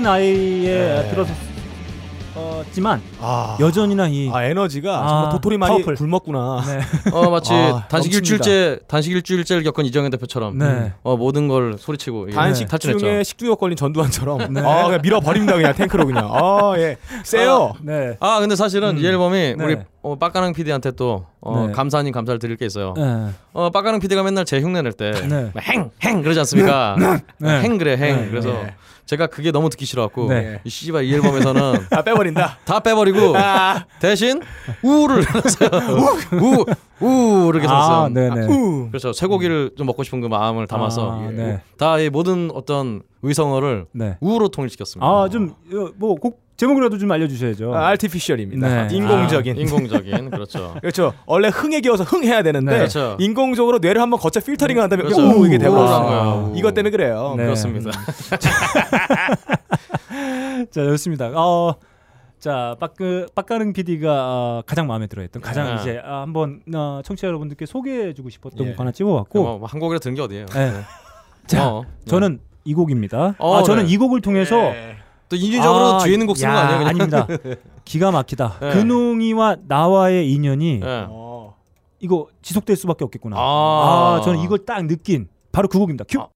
불혹의 나이에 네. 들어섰지만 아, 여전히나 이 아 에너지가 아, 정말 도토리 많이 파워풀. 굶었구나. 네. 어 마치 아, 단식 넘칩니다. 일주일째 단식 일주일째를 겪은 이정현 대표처럼 네. 어 모든 걸 소리치고 단식 탈출했죠. 중에 식중독 걸린 전두환처럼 네. 아 그냥 밀어버립니다 그냥 탱크로 그냥 아 예 세요 네. 아 근데 사실은 이 앨범이 네. 우리 어, 빡가능 PD한테 또 어, 네. 감사 아닌 감사를 드릴 게 있어요. 네. 어, 빡가능 PD가 맨날 제 흉내 낼때 네. 행! 행! 그러지 않습니까? 네. 행 그래 행. 네. 그래서 네. 제가 그게 너무 듣기 싫어갖고 네. 이 씨발 이 앨범에서는 아 빼버린다 다 빼버리고 아, 대신 우를 넣었어요. 우! 우! 이렇게 썼어요. 아, 네네. 우. 그렇죠. 쇠고기를 좀 먹고 싶은 그 마음을 담아서 아, 예. 네. 다이 모든 어떤 의성어를 네. 우로 통일시켰습니다. 아좀 뭐곡 제목이라도 좀 알려주셔야죠. 아, artificial입니다 네. 인공적인 아, 인공적인 그렇죠. 그렇죠 원래 흥에 기어서 흥 해야 되는데 네. 그렇죠. 인공적으로 뇌를 한번 거쳐 필터링을 한 다음에 그렇죠. 우 이게 거예요. 이것 때문에 그래요 네. 그렇습니다. 자 좋습니다. 어, 자 빡그 빡가능 PD가 어, 가장 마음에 들어했던 가장 네. 이제 아, 한번 어, 청취자 여러분들께 소개해주고 싶었던 예. 곡 하나 찍어왔고 뭐, 한 곡이라 든게 어디예요? 네. 자 어, 저는 이 곡입니다. 어, 아, 저는 네. 이 곡을 통해서 또 인위적으로 아, 뒤에 있는 곡 쓰는 거 야, 아니에요? 아닙니다. 기가 막히다. 네. 근홍이와 나와의 인연이 예. 어. 이거 지속될 수밖에 없겠구나. 아. 아, 저는 이걸 딱 느낀 바로 그 곡입니다. 큐. 아.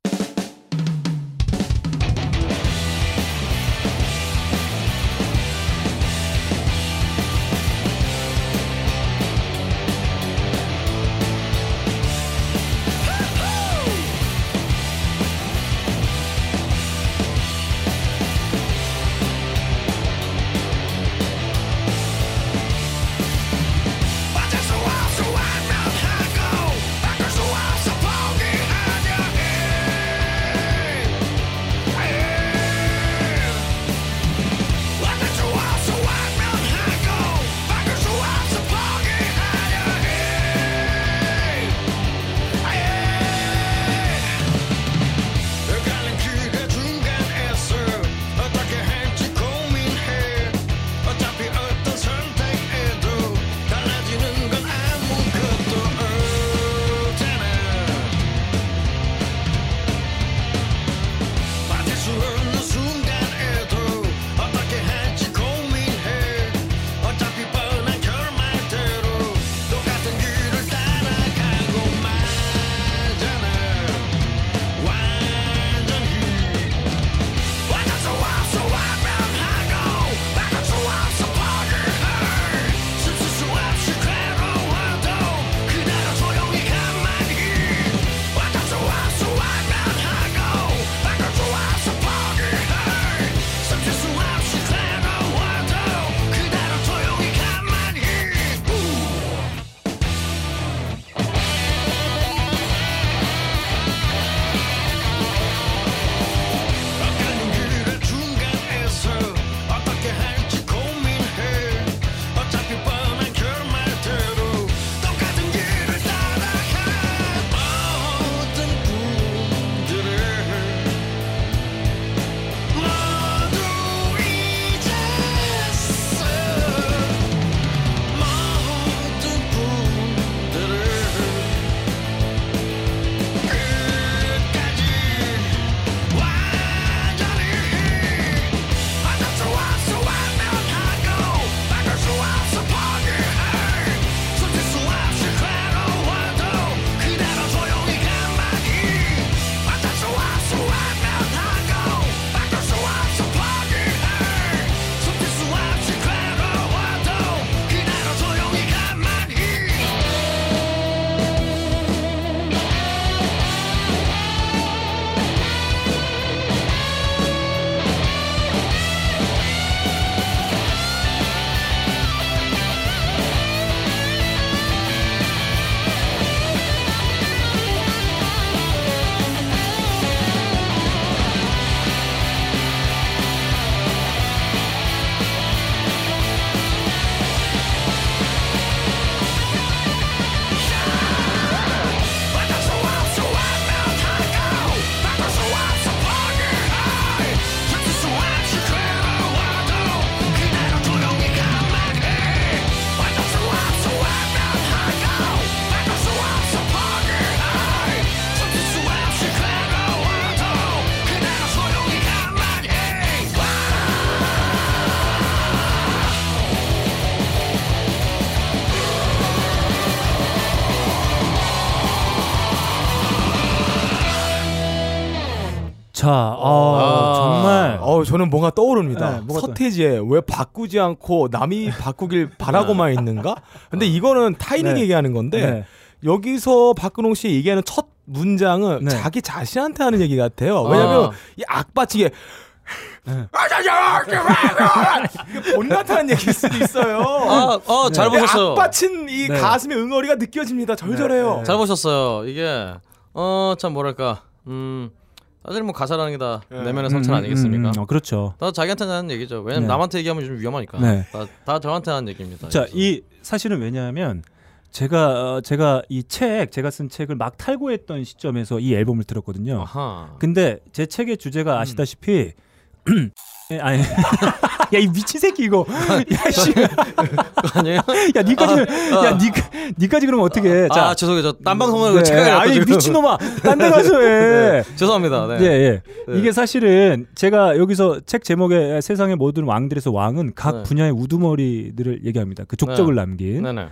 자, 아, 정말 어, 저는 뭔가 떠오릅니다. 네, 뭐가 서태지의 왜 바꾸지 않고 남이 바꾸길 바라고만 있는가? 근데 이거는 타인에게 네. 얘기하는 건데 네. 여기서 박근홍 씨 얘기하는 첫 문장은 네. 자기 자신한테 하는 얘기 같아요. 왜냐하면 아. 이 악바치게 네. 못나타는 얘기일 수도 있어요. 아, 어, 잘 보셨어요. 악바친 이 네. 가슴의 응어리가 느껴집니다. 절절해요. 잘 보셨어요. 이게 어 참 뭐랄까 음 사실 뭐 가사라는 게 다 내면의 성찰 아니겠습니까? 음, 음, 어, 그렇죠. 다 자기한테 하는 얘기죠. 왜냐면 네. 남한테 얘기하면 좀 위험하니까. 네. 다, 다 저한테 하는 얘기입니다. 자, 그래서. 이 사실은 왜냐하면 제가 어, 제가 이 책 제가 쓴 책을 막 탈고했던 시점에서 이 앨범을 들었거든요. 아하. 근데 제 책의 음. 주제가 아시다시피 예, 아니 야 이 미친 새끼 이거 야 씨 아니에요? 야 니까지 야 니, 니까지 그러면 어떻게 해? 자 아 죄송해요. 저딴 방송을 네, 제가 아니 해가지고. 미친 놈아 딴 데 가서 해 죄송합니다. 네. 예, 예. 네. 이게 사실은 제가 여기서 책 제목에 세상의 모든 왕들에서 왕은 각 네. 분야의 우두머리들을 얘기합니다. 그 족적을 남긴. 네네.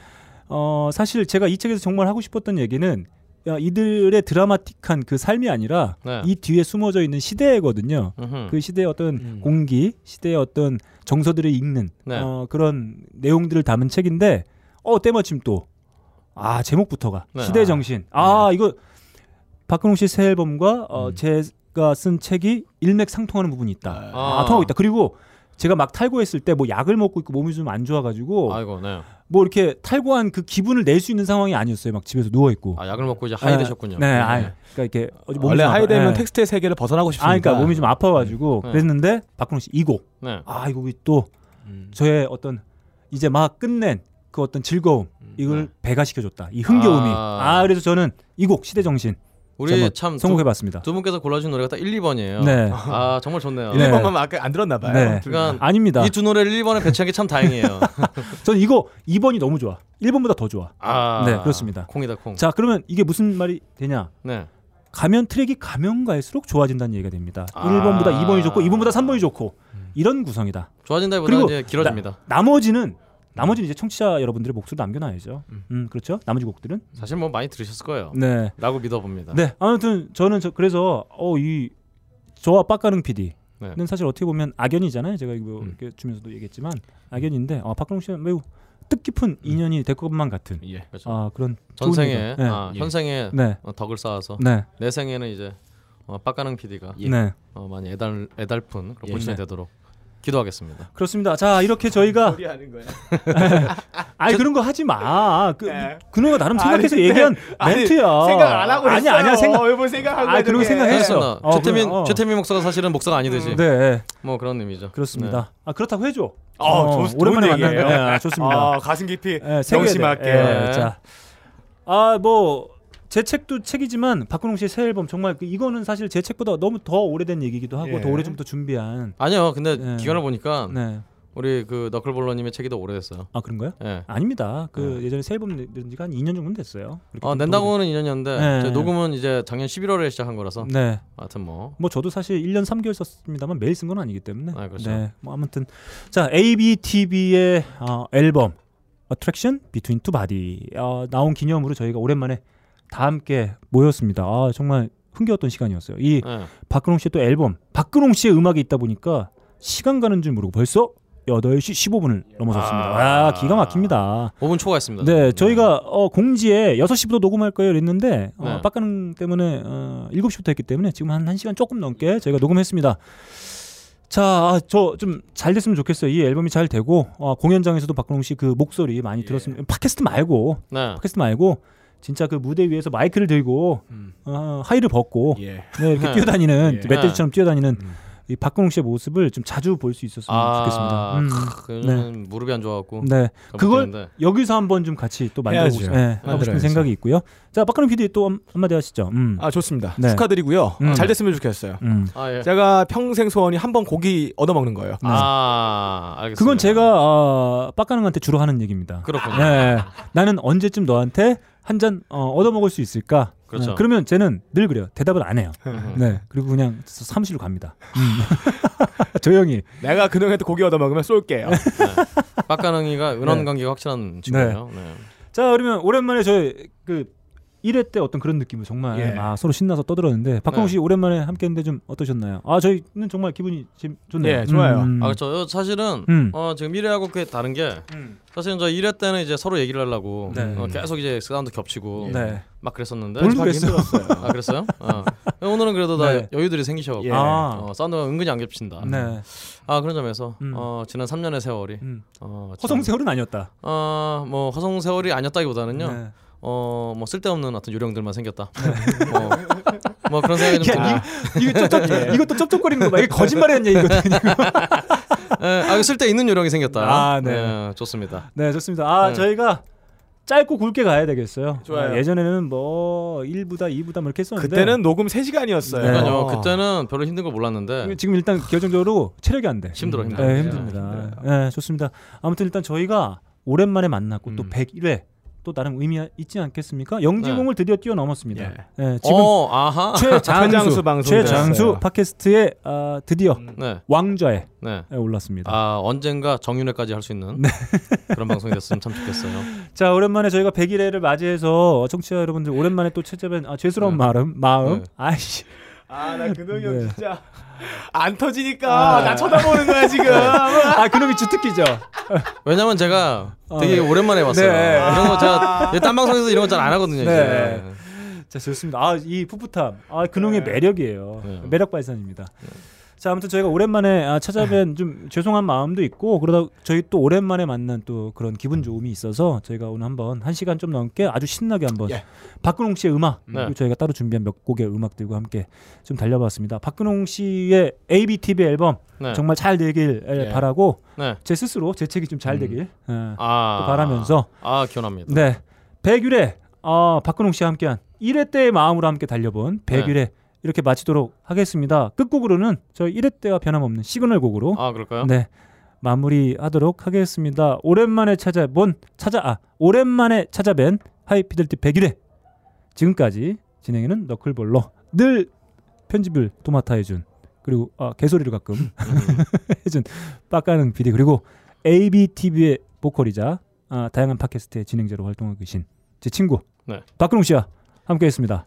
어, 사실 제가 이 책에서 정말 하고 싶었던 얘기는 야, 이들의 드라마틱한 그 삶이 아니라 네. 이 뒤에 숨어져 있는 시대거든요. 음흠. 그 시대의 어떤 음. 공기, 시대의 어떤 정서들을 읽는 네. 어, 그런 내용들을 담은 책인데 어 때마침 또 아 제목부터가 네. 시대 정신. 아 이거 박근홍 씨 새 앨범과 어, 음. 제가 쓴 책이 일맥상통하는 부분이 있다. 아, 아. 통하고 있다. 그리고 제가 막 탈고했을 때 뭐 약을 먹고 있고 몸이 좀 안 좋아가지고 아이고 네. 뭐 이렇게 탈고한 그 기분을 낼 수 있는 상황이 아니었어요. 막 집에서 누워 있고. 아 약을 먹고 이제 high 되셨군요. 네, 아, 그러니까 이렇게 원래 좀 아파- high 되면 네. 텍스트의 세계를 벗어나고 싶으니까. 아, 그러니까 몸이 좀 아파가지고 네. 그랬는데 박근홍 씨 이 곡. 네. 아, 이 곡이 또 음. 저의 어떤 이제 막 끝낸 그 어떤 즐거움 이걸 네. 배가 시켜줬다. 이 흥겨움이. 아. 아, 그래서 저는 이 곡 시대 정신 우리 참 두, 선곡해봤습니다. 두 분께서 골라주신 노래가 딱 1, 2번이에요. 네. 아 정말 좋네요. 네. 1번만 아까 안 들었나 봐요. 네. 그러니까 아닙니다. 이 두 노래를 1번에 배치한 게 참 다행이에요. 저는 이거 2번이 너무 좋아. 1번보다 더 좋아. 아, 네, 그렇습니다. 콩이다 콩. 자, 그러면 이게 무슨 말이 되냐? 네. 가면 트랙이 가면 갈수록 좋아진다는 얘기가 됩니다. 아. 1번보다 2번이 좋고 2번보다 3번이 좋고 이런 구성이다. 이제 길어집니다. 나머지는 나머지는 이제 청취자 여러분들의 목소리 남겨놔야죠. 음, 그렇죠. 나머지 곡들은. 사실 뭐 많이 들으셨을 거예요. 네, 라고 믿어봅니다. 네. 아무튼 저는 저 그래서 어 이 저와 빡가능 PD는 네. 사실 어떻게 보면 악연이잖아요. 제가 이거 음. 이렇게 주면서도 얘기했지만 악연인데 어, 박가능 씨는 매우 뜻깊은 인연이 될 것만 같은 예. 그렇죠. 아 그런 전생에 얘기죠. 네. 아, 예. 현생에 네, 어, 덕을 쌓아서 네, 내 생에는 이제 어, 빡가능 PD가 네. 어, 많이 애달 애달픈 그런 예. 본신이 네. 되도록 기도하겠습니다. 그렇습니다. 자 이렇게 저희가. 아니 그런 거 하지 마. 그 네. 그놈가 나름 아니, 생각해서 근데- 얘기한 아니, 멘트야. 생각 안 하고 아니. 아니야 생각. 왜 생각하고 아, 그런 거 이렇게. 생각했어. 그렇습니다. 어, 최태민 어. 최태민 목사가 사실은 목사가 아니듯이 네, 뭐 그런 의미죠. 그렇습니다. 아 그렇다고 해줘. 어, 좋- 오랜만에 만났네. 얘기예요. 아, 좋습니다. 아, 가슴 깊이 예, 새겨야 명심할게. 돼. 예, 자, 아뭐 제 책도 책이지만 박근홍 씨의 새 앨범 정말 그 이거는 사실 제 책보다 너무 더 오래된 얘기기도 하고 예. 더 오래전부터 준비한. 아니요. 근데 네. 기간을 보니까 네. 우리 그 너클볼러님의 책이 더 오래됐어요. 아 그런가요? 예. 아닙니다. 그 예 전에 새 앨범 낸 지가 한 2년 정도 됐어요. 좀 낸다고는 2년이었는데 네. 녹음은 이제 작년 11월에 시작한 거라서 더- 네. 하여튼 뭐뭐 저도 사실 1년 3개월 썼습니다만 매일 쓴 건 아니기 때문에. 아, 그렇죠. 네. 뭐 아무튼 자, ABTV의 어, 앨범 Attraction Between Two Body 어, 나온 기념으로 저희가 오랜만에 다 함께 모였습니다. 아, 정말 흥겨웠던 시간이었어요. 이 예. 박근홍 씨의 또 앨범, 박근홍 씨의 음악이 있다 보니까 시간 가는 줄 모르고 벌써 8시 15분을 넘어섰습니다. 아, 기가 막힙니다. 5분 초과했습니다. 네, 저희가 어, 공지에 6시부터 녹음할 거예요 이랬는데 어, 네. 빡가능 때문에 어, 7시부터 했기 때문에 지금 한 1시간 조금 넘게 저희가 녹음했습니다. 자, 저좀 잘 됐으면 좋겠어요. 이 앨범이 잘 되고 어, 공연장에서도 박근홍 씨 그 목소리 많이 들었으면 팟캐스트 말고 네. 팟캐스트 말고 진짜 그 무대 위에서 마이크를 들고 음. 어, 하이를 벗고 예. 네, 이렇게 네. 뛰어다니는 예. 멧돼지처럼 뛰어다니는 음. 이 박근홍 씨의 모습을 좀 자주 볼 수 있었으면 좋겠습니다. 음. 크, 요즘은 무릎이 안 좋아갖고 네. 못 그걸 뛰는데. 여기서 한번 좀 같이 또. 싶- 네, 하고 싶은. 생각이 있고요. 자, 박근홍 PD 또 한- 한마디 하시죠. 음. 아 좋습니다. 네. 축하드리고요. 음. 잘 됐으면 좋겠어요. 음. 아 예. 제가 평생 소원이 한 번 고기 얻어 먹는 거예요. 아 알겠습니다. 그건 제가 어, 빡가능한테 주로 하는 얘기입니다. 그렇군요. 네. 나는 언제쯤 너한테 한잔 어, 얻어 먹을 수 있을까? 그렇죠. 네, 그러면 쟤는 늘 그래요. 대답을 안 해요. 음. 네. 그리고 그냥 사무실로 갑니다. 음. 조용히. 내가 그놈한테 고기 얻어 먹으면 쏠게요. 빡가능이가 은원 네. 관계가 확실한 친구예요. 네. 자, 그러면 오랜만에 저희 그 1회 때 어떤 그런 느낌을 정말 예. 아, 서로 신나서 떠들었는데 박광욱 네. 씨 오랜만에 함께했는데 좀 어떠셨나요? 아 저희는 정말 기분이 지금 좋네요. 예, 좋아요. 음. 아 그렇죠. 사실은 음. 어, 지금 1회하고 꽤 다른 게 음. 사실은 저 1회 때는 이제 서로 얘기를 하려고 네. 어, 계속 이제 사운드 겹치고 네. 막 그랬었는데 뭘 하기 그랬어요? 힘들었어요. 아 그랬어요? 어. 오늘은 그래도 다 네. 여유들이 생기셔갖고 예. 아. 어, 사운드가 은근히 안 겹친다. 네. 아 그런 점에서 음. 어, 지난 3년의 세월이 음. 어, 참- 허송 세월은 아니었다. 어, 뭐 허송 세월이 아니었다기보다는요. 네. 어, 뭐 쓸데없는 어떤 요령들만 생겼다. 어, 뭐 그런 생각이 좀 야, 듭니다. 이거 쩝, 쩝, 이것도 쩝쩝거리는 거 봐. 이게 거짓말이었냐 이거든. 예, 아, 쓸데 있는 요령이 생겼다. 아, 네. 예, 좋습니다. 네, 좋습니다. 아, 네. 저희가 짧고 굵게 가야 되겠어요. 좋아요. 아, 예전에는 뭐 1부다 2부다 뭐 이렇게 했었는데 그때는 녹음 3시간이었어요. 네. 그러니까요. 그때는 별로 힘든 걸 몰랐는데 지금 일단 결정적으로 체력이 안 돼. 힘들어, 힘들어. 네, 예, 힘듭니다. 네, 좋습니다. 아무튼 일단 저희가 오랜만에 만났고 또 음. 101회 또 나름 의미 있지 않겠습니까? 영지공을 드디어 뛰어넘었습니다. 예. 네, 지금 어, 아하. 최장수, 최장수. 팟캐스트에 아, 드디어 네. 왕좌에 네. 올랐습니다. 아, 언젠가 정윤회까지 할 수 있는 그런 방송이 됐으면 참 좋겠어요. 자 오랜만에 저희가 101회를 맞이해서 청취자 여러분들 오랜만에 또 찾아뵌 아, 죄스러운 네. 마음 마음 네. 아이씨 아, 나 근홍이 형 네. 진짜 안 터지니까 나 쳐다보는 거야 지금. 아 그놈이 주특기죠. 왜냐면 제가 아, 되게 네. 오랜만에 왔어요. 네. 이런 거 제가 딴 방송에서 이런 거 잘 안 하거든요. 네. 이제. 자 좋습니다. 아 이 풋풋함, 아 근홍의 매력이에요. 네. 매력 발산입니다. 자 아무튼 저희가 오랜만에 아, 찾아뵌 좀 죄송한 마음도 있고 그러다 저희 또 오랜만에 만난 또 그런 기분 좋음이 있어서 저희가 오늘 한번 한 시간 좀 넘게 아주 신나게 한번 예. 박근홍 씨의 음악 네. 그리고 저희가 따로 준비한 몇 곡의 음악들과 함께 좀 달려봤습니다. 박근홍 씨의 ABTV 앨범 네. 정말 잘 되길 예. 바라고 네. 제 스스로 제 책이 좀 잘 되길 예, 아. 또 바라면서 아, 기원합니다. 네. 백일회 어, 박근홍 씨와 함께한 1회 때의 마음으로 함께 달려본 백일회 이렇게 마치도록 하겠습니다. 끝곡으로는 저희 1회 때와 변함없는 시그널 곡으로 아, 그럴까요? 네. 마무리하도록 하겠습니다. 오랜만에 찾아본 찾아 아 오랜만에 찾아뵌 하이피델리티 101회 지금까지 진행에는 너클볼러 늘 편집을 도맡아 해준 그리고 아, 개소리를 가끔 해준 빡가는 PD 그리고 ABTV의 보컬이자 아, 다양한 팟캐스트의 진행자로 활동하고 계신 제 친구 네. 박근홍 씨와 함께했습니다.